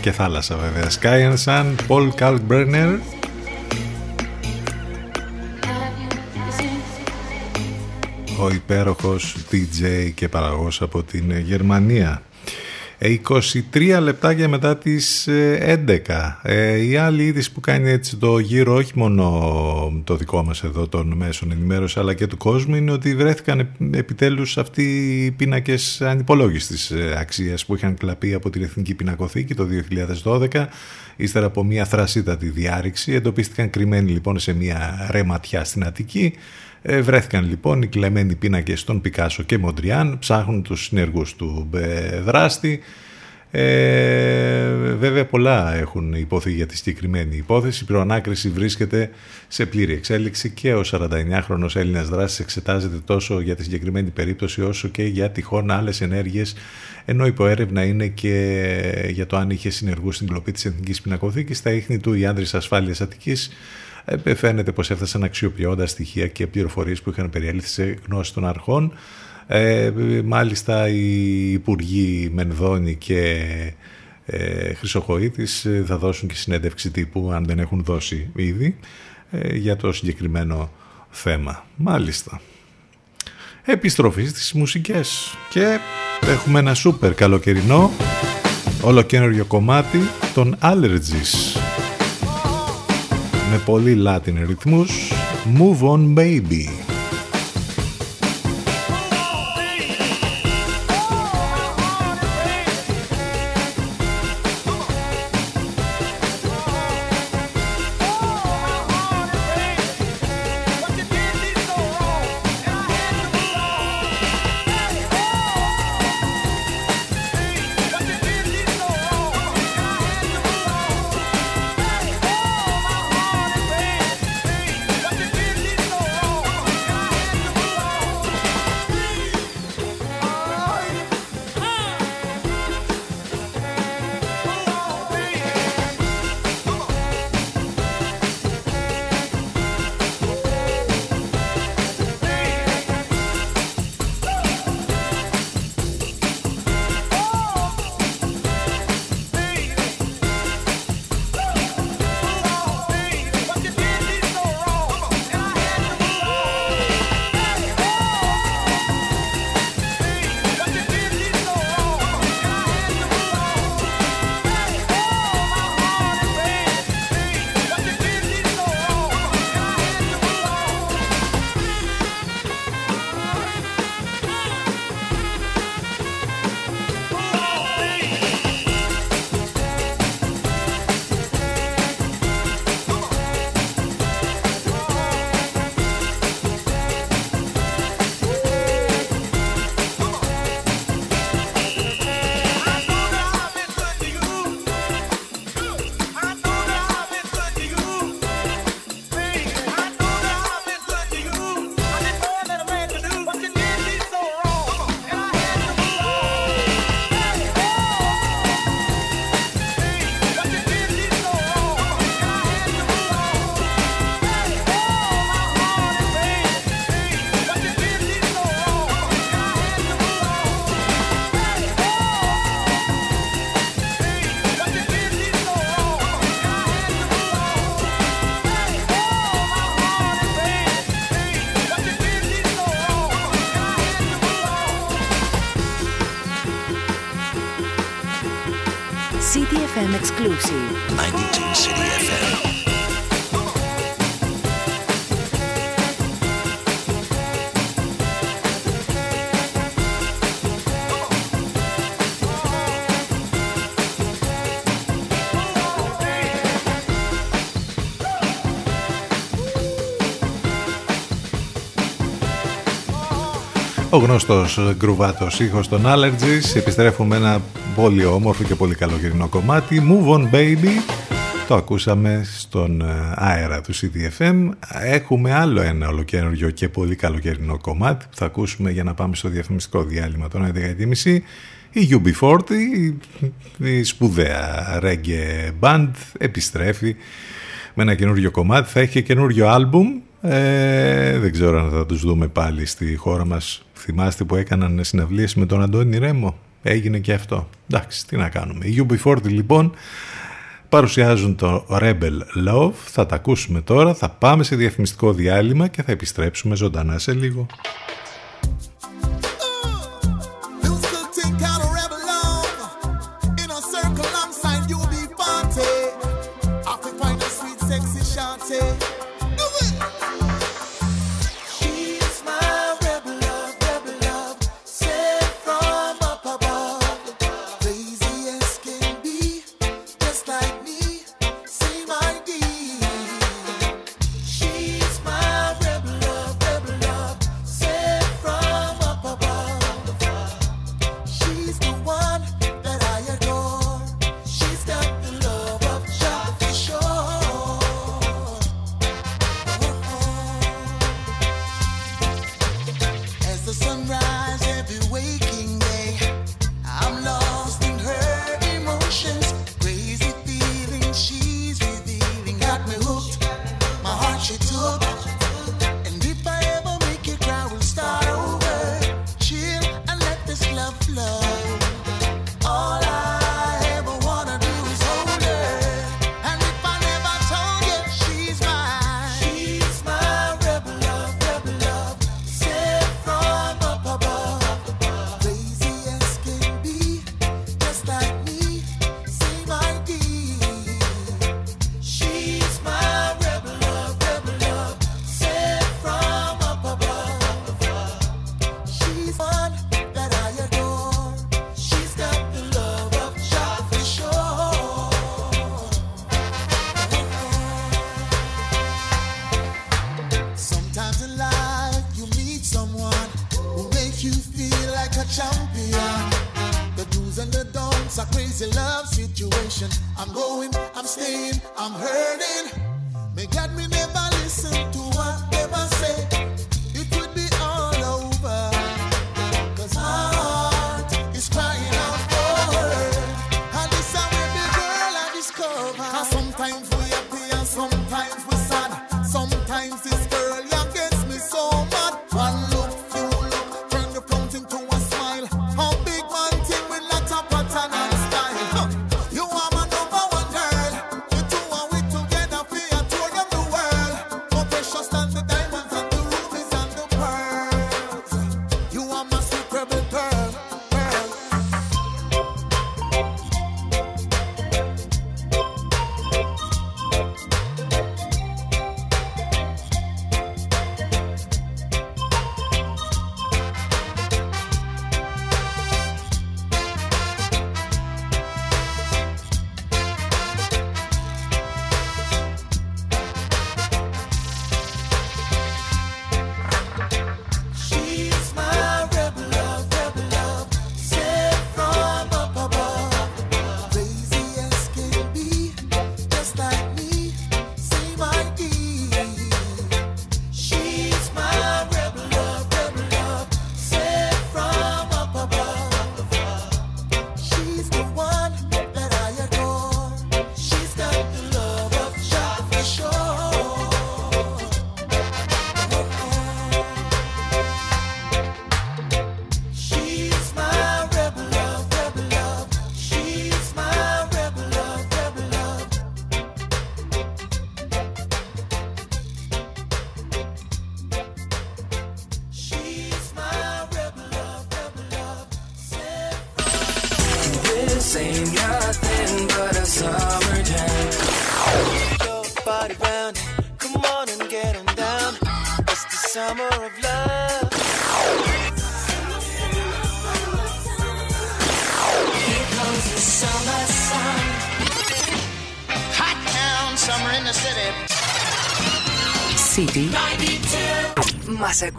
Και θάλασσα βέβαια. Sky and Sun, Paul Kalkbrenner. Ο υπέροχος DJ και παραγωγός από την Γερμανία. 23 λεπτάκια μετά τις 11. Ε, η άλλη είδηση που κάνει έτσι το γύρο όχι μόνο το δικό μας εδώ των μέσων ενημέρωσης αλλά και του κόσμου είναι ότι βρέθηκαν επιτέλους αυτοί οι πίνακες ανυπολόγιστης ε, αξίας που είχαν κλαπεί από την Εθνική Πινακοθήκη το 2012 ύστερα από μια θρασίτατη διάρρηξη εντοπίστηκαν κρυμμένοι λοιπόν σε μια ρεματιά στην Αττική ε, βρέθηκαν λοιπόν οι κλεμμένοι πίνακες των Πικάσο και Μοντριάν, ψάχνουν τους συνεργούς του ε, δράστη. Ε, βέβαια πολλά έχουν υποθεί για τη συγκεκριμένη υπόθεση. Η προανάκριση βρίσκεται σε πλήρη εξέλιξη και ο 49χρονος Έλληνας δράσης εξετάζεται τόσο για τη συγκεκριμένη περίπτωση όσο και για τυχόν άλλες ενέργειες ενώ υπό έρευνα είναι και για το αν είχε συνεργούς στην κλοπή της Εθνικής Πινακοθήκης. Στα ίχνη του οι άνδρες ασφάλειας Αττικής ε, φαίνεται πως έφτασαν αξιοποιώντας στοιχεία και πληροφορίες που είχαν περιέλθει σε γνώση των αρχών. Ε, μάλιστα οι Υπουργοί Μενδώνη και ε, Χρυσοχοήτης ε, θα δώσουν και συνέντευξη τύπου αν δεν έχουν δώσει ήδη ε, για το συγκεκριμένο θέμα. Μάλιστα. Επιστροφή στις μουσικές και έχουμε ένα σούπερ καλοκαιρινό ολοκένουργιο κομμάτι των Allergies με πολύ Latin ρυθμούς Move on baby exclusive. 92 City FM. Ο γνωστός γκρουβάτος ήχος των Allergies επιστρέφουμε ένα πολύ όμορφο και πολύ καλοκαιρινό κομμάτι. Move On Baby. Το ακούσαμε στον ε, αέρα του CDFM έχουμε άλλο ένα ολοκένουργιο και πολύ καλοκαιρινό κομμάτι που θα ακούσουμε για να πάμε στο διαφημιστικό διάλειμμα των 11.30 η UB40 η σπουδαία reggae band επιστρέφει με ένα καινούριο κομμάτι. Θα έχει και καινούριο άλμπουμ. Ε, δεν ξέρω αν θα τους δούμε πάλι στη χώρα μας. Θυμάστε που έκαναν συναυλίες με τον Αντώνη Ρέμο; Έγινε και αυτό. Εντάξει, τι να κάνουμε. Οι UB40 λοιπόν παρουσιάζουν το Rebel Love. Θα τα ακούσουμε τώρα, θα πάμε σε διαφημιστικό διάλειμμα και θα επιστρέψουμε ζωντανά σε λίγο. Μας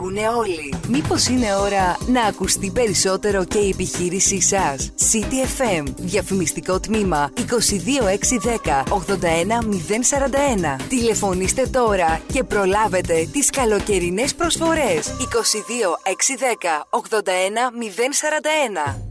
ακούνε όλοι. Μήπως είναι ώρα να ακουστεί περισσότερο και η επιχείρησή σας; CTFM. Διαφημιστικό τμήμα 22610 81041. Τηλεφωνήστε τώρα και προλάβετε τις καλοκαιρινές προσφορές. 22610 81041.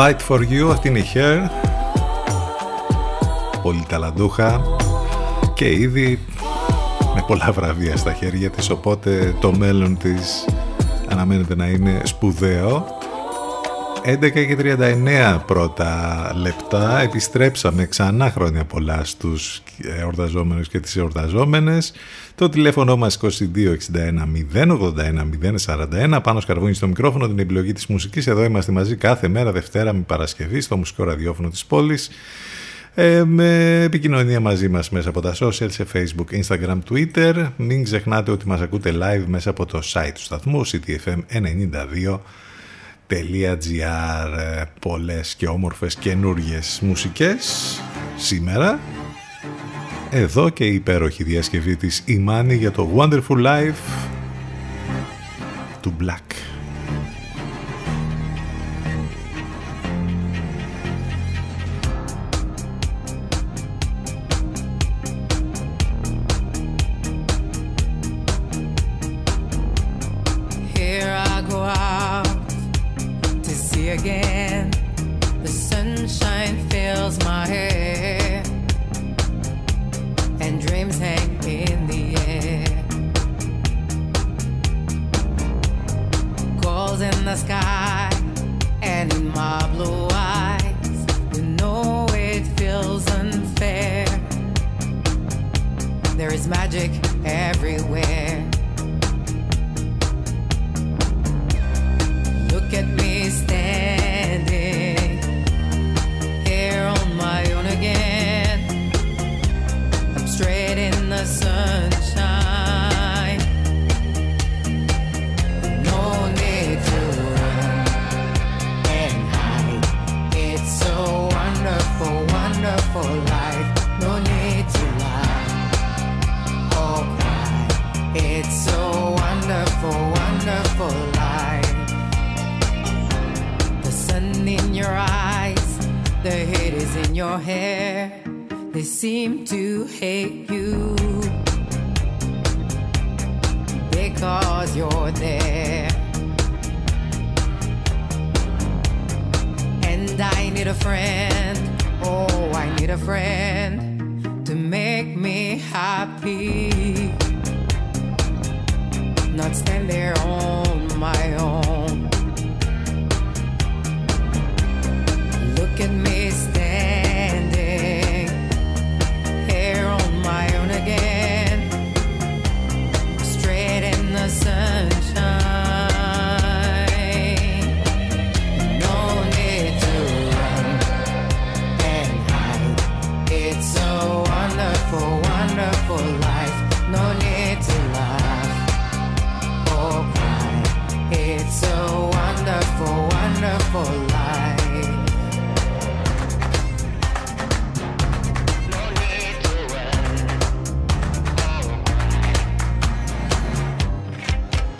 Fight for You, αυτή είναι η Hair. Πολύ ταλαντούχα και ήδη με πολλά βραβεία στα χέρια της, οπότε το μέλλον της αναμένεται να είναι σπουδαίο. 11 και 39 πρώτα λεπτά. Επιστρέψαμε ξανά χρόνια πολλά στους εορταζόμενους και τις εορταζόμενες. Το τηλέφωνο μας 2261 081 041 πάνω σκαρβούνι στο μικρόφωνο την επιλογή της μουσικής. Εδώ είμαστε μαζί κάθε μέρα Δευτέρα με Παρασκευή στο μουσικό ραδιόφωνο της πόλης. Ε, με επικοινωνία μαζί μας μέσα από τα social σε facebook, instagram, twitter. Μην ξεχνάτε ότι μας ακούτε live μέσα από το site του σταθμού ctfm92 .gr πολλές και όμορφες καινούργιες μουσικές σήμερα εδώ και η υπέροχη διασκευή της Imani για το Wonderful Life του Black. Is in your hair. They seem to hate you because you're there. And I need a friend, oh, I need a friend to make me happy. Not stand there on my own. Look at me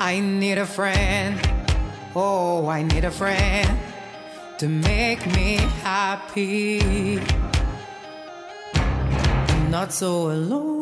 I need a friend. Oh, I need a friend to make me happy. Not so alone.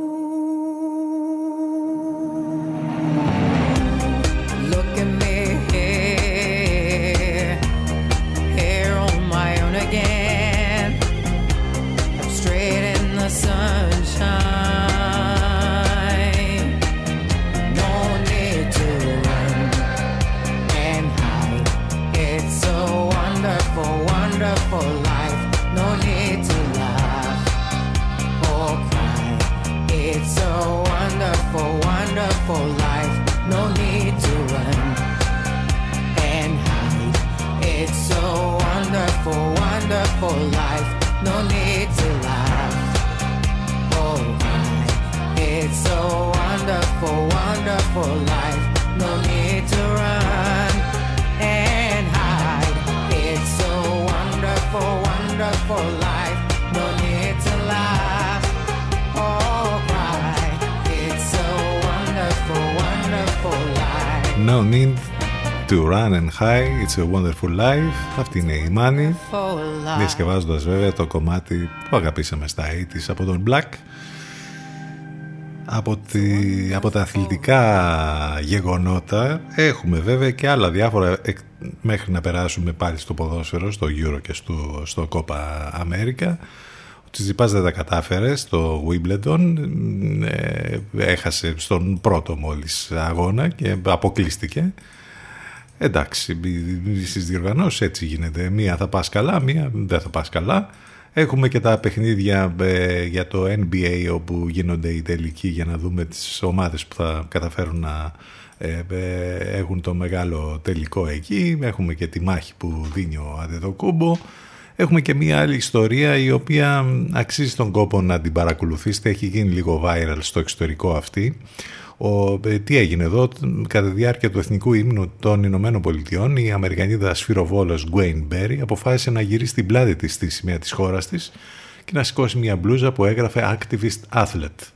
It's a wonderful life. Αυτή είναι η Money. For life. Διασκευάζοντας βέβαια το κομμάτι που αγαπήσαμε στα 80's από τον Black. Από, τη, από τα αθλητικά γεγονότα έχουμε βέβαια και άλλα διάφορα εκ- μέχρι να περάσουμε πάλι στο ποδόσφαιρο, στο Euro και στο, στο Copa America. Ο Τσιζιπάς δεν τα κατάφερε στο Wimbledon, ε, έχασε στον πρώτο μόλις αγώνα και αποκλείστηκε. Εντάξει, στις διοργανώσεις έτσι γίνεται. Μία θα πας καλά, μία δεν θα πας καλά. Έχουμε και τα παιχνίδια ε, για το NBA όπου γίνονται οι τελικοί για να δούμε τις ομάδες που θα καταφέρουν να ε, ε, έχουν το μεγάλο τελικό εκεί. Έχουμε και τη μάχη που δίνει ο Αντετοκούμπο. Έχουμε και μία άλλη ιστορία η οποία αξίζει τον κόπο να την παρακολουθήσετε. Έχει γίνει λίγο viral στο εξωτερικό αυτή. Ο, ε, τι έγινε εδώ, κατά τη διάρκεια του εθνικού ύμνου των Ηνωμένων Πολιτειών, η Αμερικανίδα σφυροβόλος Γκουέιν Μπέρι αποφάσισε να γυρίσει την πλάτη της στη σημαία της χώρας της και να σηκώσει μια μπλούζα που έγραφε Activist Athlete.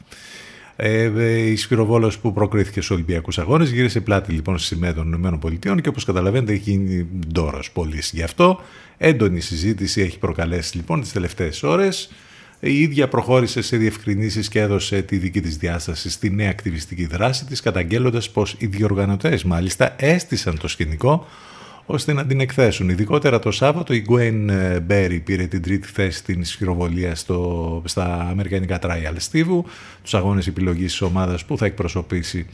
Ε, ε, η Σφυροβόλος που προκρίθηκε στους Ολυμπιακούς Αγώνες γύρισε πλάτη λοιπόν στη σημαία των Ηνωμένων Πολιτειών και όπως καταλαβαίνετε έχει γίνει ντόρος πολύ γι' αυτό. Έντονη συζήτηση έχει προκαλέσει λοιπόν τις τελευταίες ώρες. Η ίδια προχώρησε σε διευκρινήσεις και έδωσε τη δική της διάσταση στη νέα ακτιβιστική δράση της, καταγγέλλοντας πως οι διοργανωτές μάλιστα έστησαν το σκηνικό ώστε να την εκθέσουν. Ειδικότερα το Σάββατο η Gwen Berry πήρε την τρίτη θέση στην ισχυροβολία στο, στα Αμερικανικά Trial Στίβου, τους αγώνες επιλογής της ομάδας που θα εκπροσωπήσει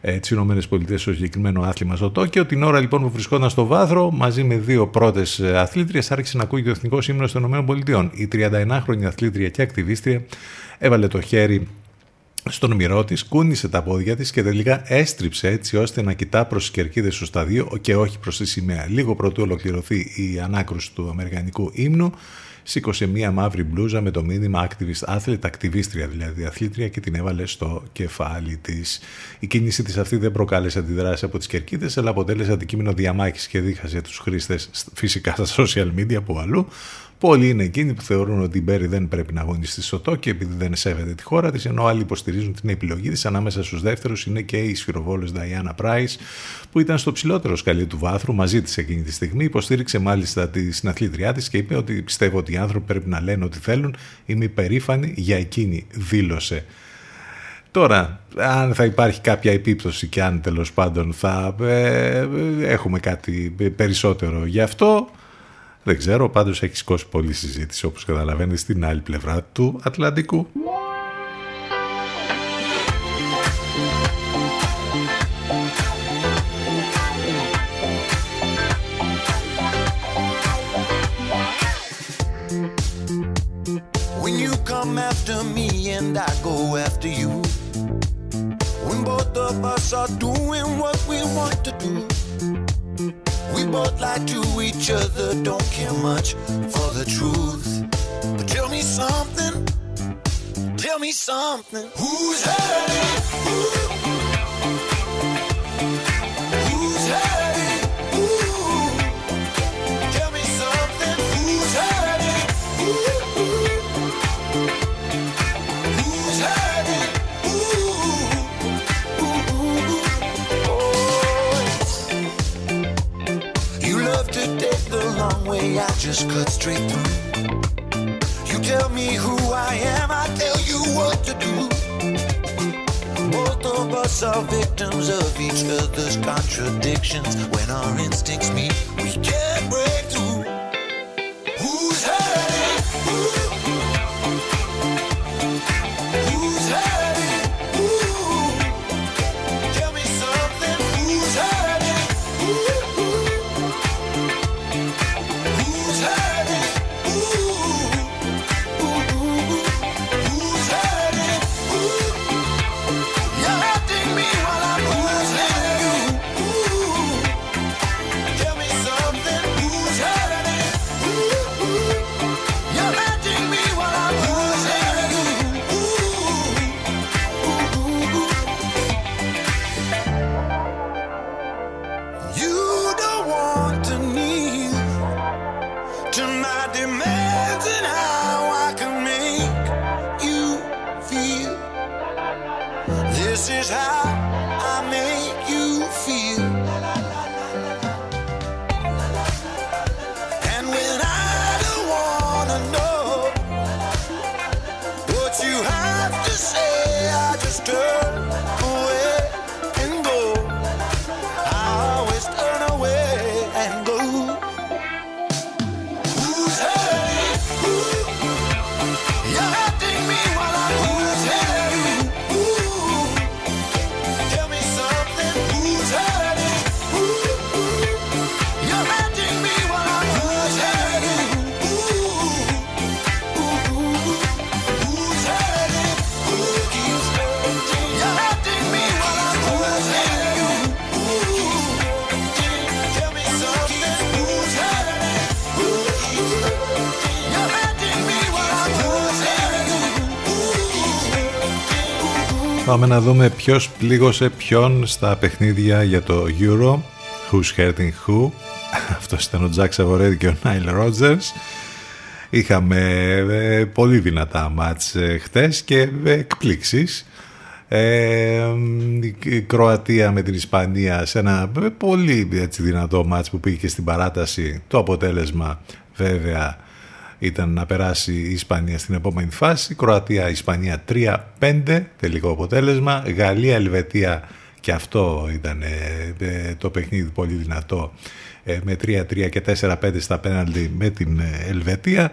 ε, τις ΗΠΑ στο συγκεκριμένο άθλημα στο Τόκιο. Την ώρα λοιπόν που βρισκόταν στο βάθρο, μαζί με δύο πρώτες αθλήτριες, άρχισε να ακούει το εθνικός ύμνος των ΗΠΑ. Η 31χρονη αθλήτρια και ακτιβίστρια έβαλε το χέρι στον μυρό της, κούνησε τα πόδια της και τελικά έστριψε έτσι ώστε να κοιτά προς τις κερκίδες του σταδίου και όχι προς τη σημαία. Λίγο πρωτού ολοκληρωθεί η ανάκρουση του Αμερικανικού ύμνου, σήκωσε μία μαύρη μπλούζα με το μήνυμα activist athlete, ακτιβίστρια δηλαδή αθλήτρια και την έβαλε στο κεφάλι της. Η κίνηση της αυτή δεν προκάλεσε αντιδράσεις από τις κερκίδες, αλλά αποτέλεσε αντικείμενο διαμάχης και δίχαση για τους χρήστες φυσικά στα social media που αλλού Πολλοί είναι εκείνοι που θεωρούν ότι η Μπέρι δεν πρέπει να αγωνιστεί στο Τόκιο επειδή δεν σέβεται τη χώρα της, ενώ άλλοι υποστηρίζουν την επιλογή της. Ανάμεσα στους δεύτερους είναι και η σφυροβόλο Diana Price, που ήταν στο ψηλότερο σκαλί του βάθρου μαζί της εκείνη τη στιγμή. Υποστήριξε μάλιστα τη συναθλήτριά της και είπε ότι πιστεύω ότι οι άνθρωποι πρέπει να λένε ό,τι θέλουν. Είμαι υπερήφανη για εκείνη, δήλωσε. Τώρα, αν θα υπάρχει κάποια επίπτωση και αν τέλος πάντων θα ε, έχουμε κάτι περισσότερο γι' αυτό, δεν ξέρω, πάντως έχει σκώσει πολλή συζήτηση όπως καταλαβαίνετε στην άλλη πλευρά του Ατλαντικού. When you come after me and I go after you. When both of us are doing what we want to do. We both lie to each other, don't care much for the truth. But tell me something, tell me something. Who's hurting? Way, I just cut straight through. You tell me who I am, I tell you what to do. Both of us are victims of each other's contradictions. When our instincts meet, we can't break να δούμε ποιος πλήγωσε ποιον στα παιχνίδια για το Euro. Who's hurting who. Αυτός ήταν ο Jack Savoretti και ο Nile Rodgers. Είχαμε ε, πολύ δυνατά μάτς ε, χτες και ε, εκπλήξεις. Ε, η Κροατία με την Ισπανία σε ένα ε, πολύ έτσι, δυνατό μάτς που πήγε και στην παράταση. Το αποτέλεσμα βέβαια ήταν να περάσει η Ισπανία στην επόμενη φάση. Κροατία-Ισπανία 3-5 τελικό αποτέλεσμα. Γαλλία-Ελβετία και αυτό ήταν ε, ε, το παιχνίδι πολύ δυνατό ε, με 3-3 και 4-5 στα πέναλτι με την ε, Ελβετία.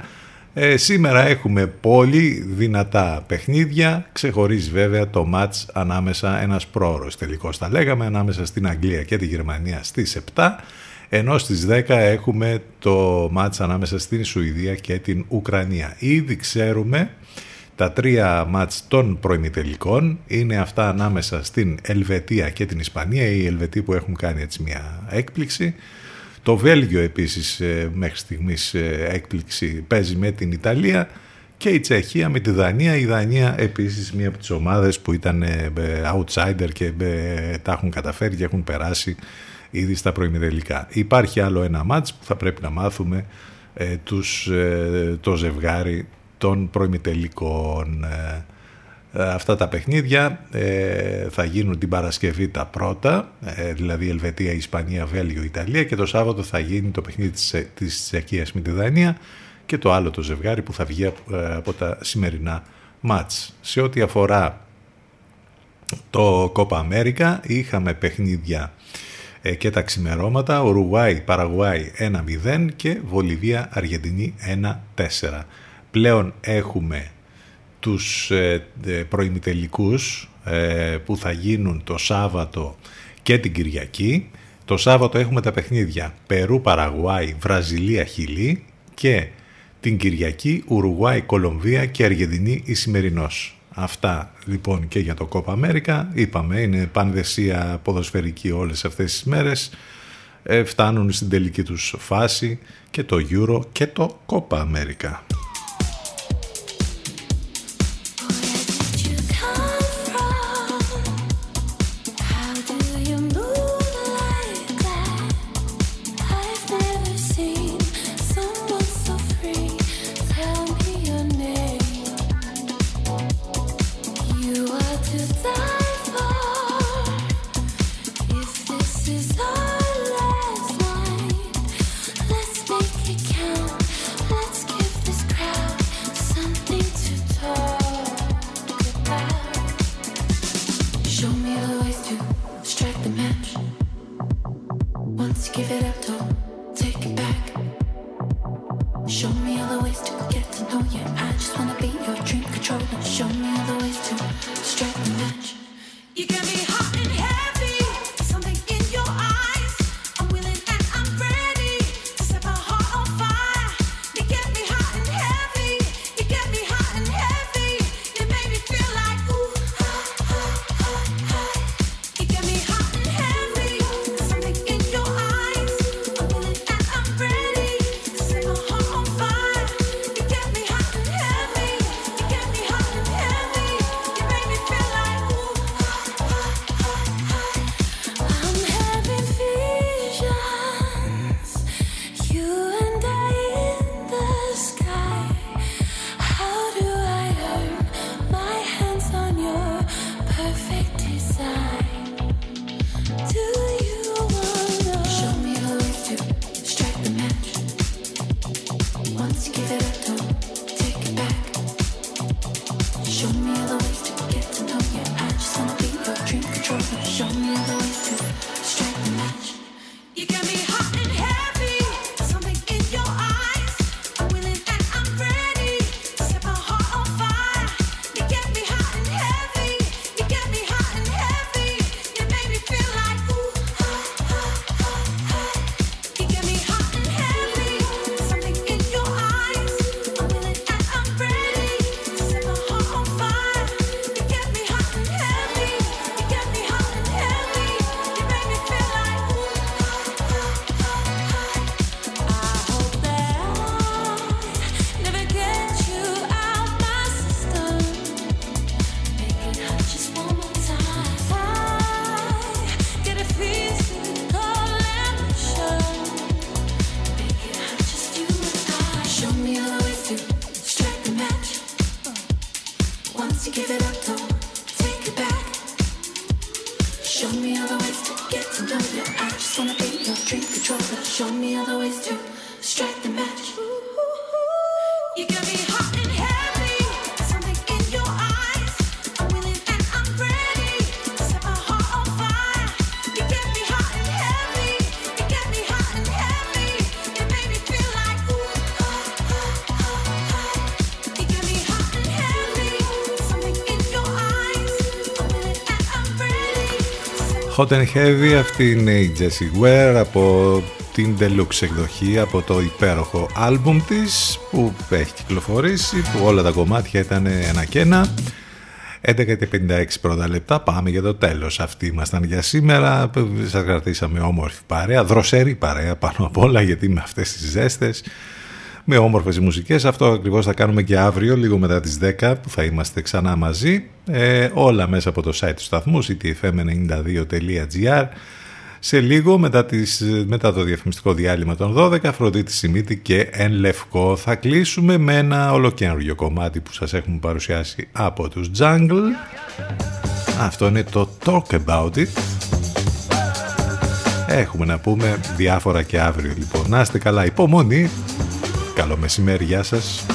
Ε, σήμερα έχουμε πολύ δυνατά παιχνίδια, ξεχωρίζει βέβαια το μάτς ανάμεσα ένας πρόωρος τελικός τα λέγαμε, ανάμεσα στην Αγγλία και τη Γερμανία στις 7, ενώ στις 10 έχουμε το μάτς ανάμεσα στην Σουηδία και την Ουκρανία. Ήδη ξέρουμε τα τρία μάτς των προημιτελικών είναι αυτά ανάμεσα στην Ελβετία και την Ισπανία, οι Ελβετοί που έχουν κάνει έτσι μια έκπληξη. Το Βέλγιο επίσης ε, μέχρι στιγμής ε, έκπληξη παίζει με την Ιταλία και η Τσεχία με τη Δανία. Η Δανία επίσης μία από τις ομάδες που ήταν ε, outsider και τα έχουν καταφέρει και έχουν περάσει ήδη στα προημιτελικά. Υπάρχει άλλο ένα μάτς που θα πρέπει να μάθουμε τους, το ζευγάρι των προημιτελικών. Αυτά τα παιχνίδια θα γίνουν την Παρασκευή τα πρώτα, δηλαδή Ελβετία, Ισπανία, Βέλγιο, Ιταλία και το Σάββατο θα γίνει το παιχνίδι της, της Τσεχίας με τη Δανία και το άλλο το ζευγάρι που θα βγει από τα σημερινά μάτς. Σε ό,τι αφορά το Κόπα Αμέρικα είχαμε παιχνίδια ε, και τα ξημερώματα Ουρουγουάη, Παραγουάη 1-0 και Βολιβία, Αργεντινή 1-4. Πλέον έχουμε τους ε, προημιτελικούς ε, που θα γίνουν το Σάββατο και την Κυριακή. Το Σάββατο έχουμε τα παιχνίδια Περού, Παραγουάη, Βραζιλία, Χιλή και την Κυριακή Ουρουγουάη, Κολομβία και Αργεντινή Ισημερινός. Αυτά λοιπόν και για το Κόπα Αμέρικα. Είπαμε, είναι πανδεσία ποδοσφαιρική όλες αυτές τις μέρες. Ε, φτάνουν στην τελική τους φάση και το Euro και το Κόπα Αμέρικα. Hot and Heavy, αυτή είναι η Jessie Ware από την Deluxe εκδοχή, από το υπέροχο άλμπουμ της που έχει κυκλοφορήσει, που όλα τα κομμάτια ήταν ένα και ένα. 11 και 56 πρώτα λεπτά, πάμε για το τέλος. Αυτοί ήμασταν για σήμερα, σας κρατήσαμε όμορφη παρέα, δροσερή παρέα πάνω απ' όλα γιατί με αυτές τις ζέστες με όμορφες μουσικές. Αυτό ακριβώς θα κάνουμε και αύριο, λίγο μετά τις 10 που θα είμαστε ξανά μαζί. Ε, όλα μέσα από το site του σταθμού, ctfm92.gr Σε λίγο μετά, τις, μετά το διαφημιστικό διάλειμμα των 12 Αφροδίτη Σιμίτη και Εν Λευκό θα κλείσουμε με ένα ολοκένουργιο κομμάτι που σας έχουμε παρουσιάσει από τους Jungle αυτό είναι το Talk About It Έχουμε να πούμε διάφορα και αύριο λοιπόν. Να είστε καλά, υπομονή. Καλό μεσημέρι, γεια σας.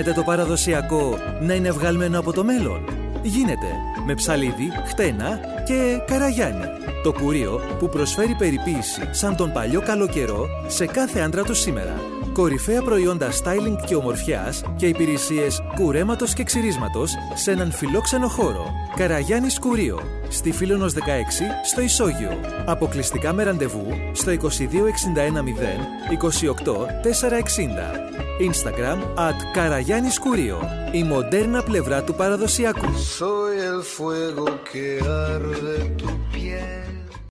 Γίνεται το παραδοσιακό να είναι βγαλμένο από το μέλλον. Γίνεται με ψαλίδι, χτένα και καραγιάνι. Το κουρίο που προσφέρει περιποίηση σαν τον παλιό καλό καιρό σε κάθε άντρα του σήμερα. Κορυφαία προϊόντα styling και ομορφιάς και υπηρεσίες κουρέματος και ξυρίσματος σε έναν φιλόξενο χώρο. Καραγιάννης Κουρίο. Στη Φίλωνος 16 στο Ισόγειο. Αποκλειστικά με ραντεβού στο 2261 0 28 460. Instagram at Καραγιάννης Κουρίο. Η μοντέρνα πλευρά του παραδοσιακού. Soy el fuego que arde tu piel.